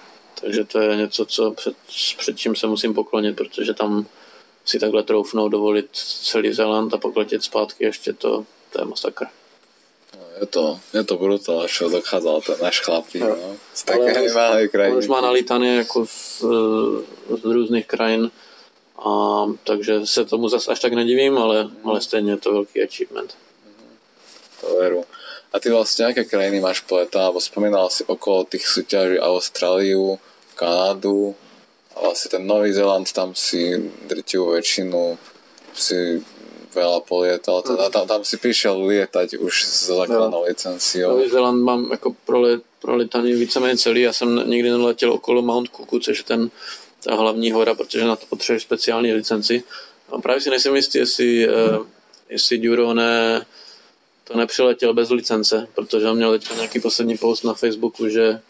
Speaker 2: takže to je něco, co před, před čím se musím poklonit, protože tam si takhle troufnou dovolit celý Zeland a pak letět zpátky ještě to, to je masakr.
Speaker 1: Je to, je to brutál, čo dokázal ten náš chlapík, no. Z také malé krajiny.
Speaker 2: Už má nalítané jako z, z různých krajin a, takže se tomu zase až tak nedivím, ale, mm. ale stejně je to velký achievement.
Speaker 1: To veru. A ty vlastně jaké krajiny máš poletá, alebo spomínal si okolo těch súťaží Austráliu, Kanadu a vlastně ten Nový Zeland, tam si drtivou většinu si veľa polietal, teda tam, tam si přišel lietať už s základnou no. licenciou.
Speaker 2: Nový Zeland mám jako prolet, proletaný víceméně celý, já jsem nikdy neletěl okolo Mount Cooku, což je ten ta hlavní hora, protože na to potřebuješ speciální licenci. A právě si nejsem jistý, jestli, uh, jestli Duro ne, to nepřiletěl bez licence, protože on měl teď nějaký poslední post na Facebooku, že,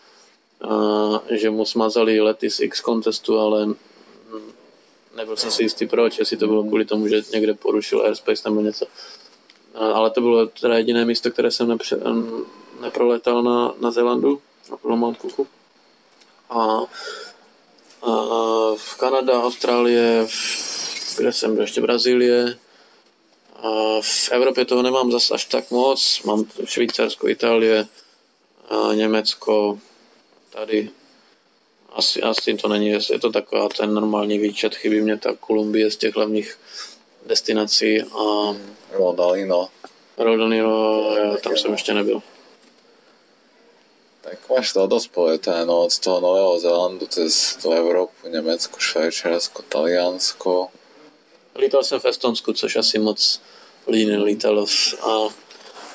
Speaker 2: uh, že mu smazali lety z X contestu, ale nebyl jsem si jistý proč, jestli to bylo kvůli tomu, že někde porušil airspace nebo něco. Ale to bylo teda jediné místo, které jsem nepře, neproletal na, na Zélandu, na Mount Cooku. A v Kanada, Austrálie, kde jsem byl, ještě Brazílie. A v Evropě toho nemám zase až tak moc. Mám Švýcarsko, Itálie, a Německo, tady. Asi, asi to není, je to taková ten normální výčet. Chybí mě ta Kolumbie z těch hlavních destinací. A...
Speaker 1: Rodalino.
Speaker 2: Rodalino, tam jsem ještě nebyl.
Speaker 1: Tak máš to dosť pojeté, no, od toho Nového Zélandu cez tu Evropu, Německo, Švajčiarsko, Taliansko.
Speaker 2: Lítal jsem v Estonsku, což asi moc lidí nelítalo. A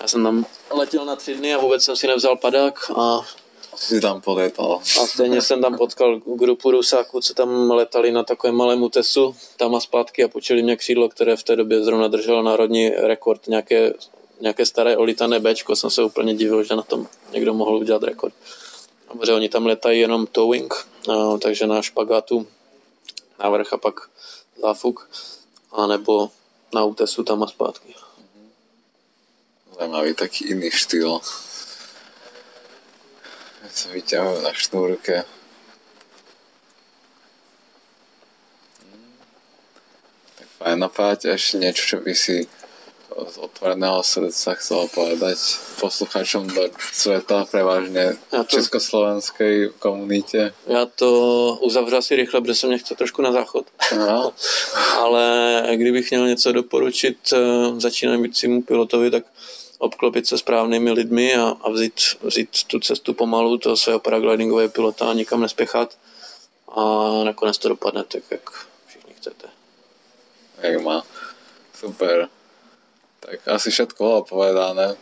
Speaker 2: já jsem tam letěl na tři dny a vůbec jsem si nevzal padák a
Speaker 1: si tam podjetal.
Speaker 2: A stejně jsem tam potkal grupu Rusáků, co tam letali na takovém malém útesu, tam a zpátky a počili mě křídlo, které v té době zrovna drželo národní rekord, nějaké, nějaké staré olitané Bčko, jsem se úplně divil, že na tom někdo mohl udělat rekord. Dobře, oni tam letají jenom towing, a, takže na špagátu návrh a pak záfuk, anebo na útesu tam a zpátky.
Speaker 1: Zajímavý taký iný štýl. Sa vyťahujú na šnúrke. Tak fajn, napadá ťa ešte niečo, čo by si z otvoreného srdca chcel povedať posluchačom do
Speaker 2: Ja
Speaker 1: v
Speaker 2: to-
Speaker 1: československej komunite.
Speaker 2: Já to uzavřu asi rychle, protože se mě chce trošku na záchod.
Speaker 1: No, [laughs]
Speaker 2: Ale kdybych měl něco doporučit eh, začínajícímu pilotovi, tak obklopit se správnými lidmi a, a vzít, vzít tu cestu pomalu toho svého paraglidingového pilota a nikam nespěchat a nakonec to dopadne tak, jak všichni chcete.
Speaker 1: jak má. Super. Tak asi všetko povedané.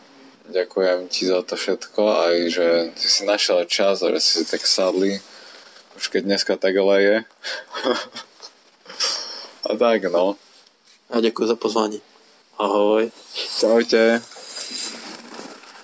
Speaker 1: Ďakujem ti za to všetko, aj že si si našiel čas a že si tak sadli. Už keď dneska tak leje. [laughs] a tak no.
Speaker 2: A děkuji za pozvání. Ahoj.
Speaker 1: Čaute.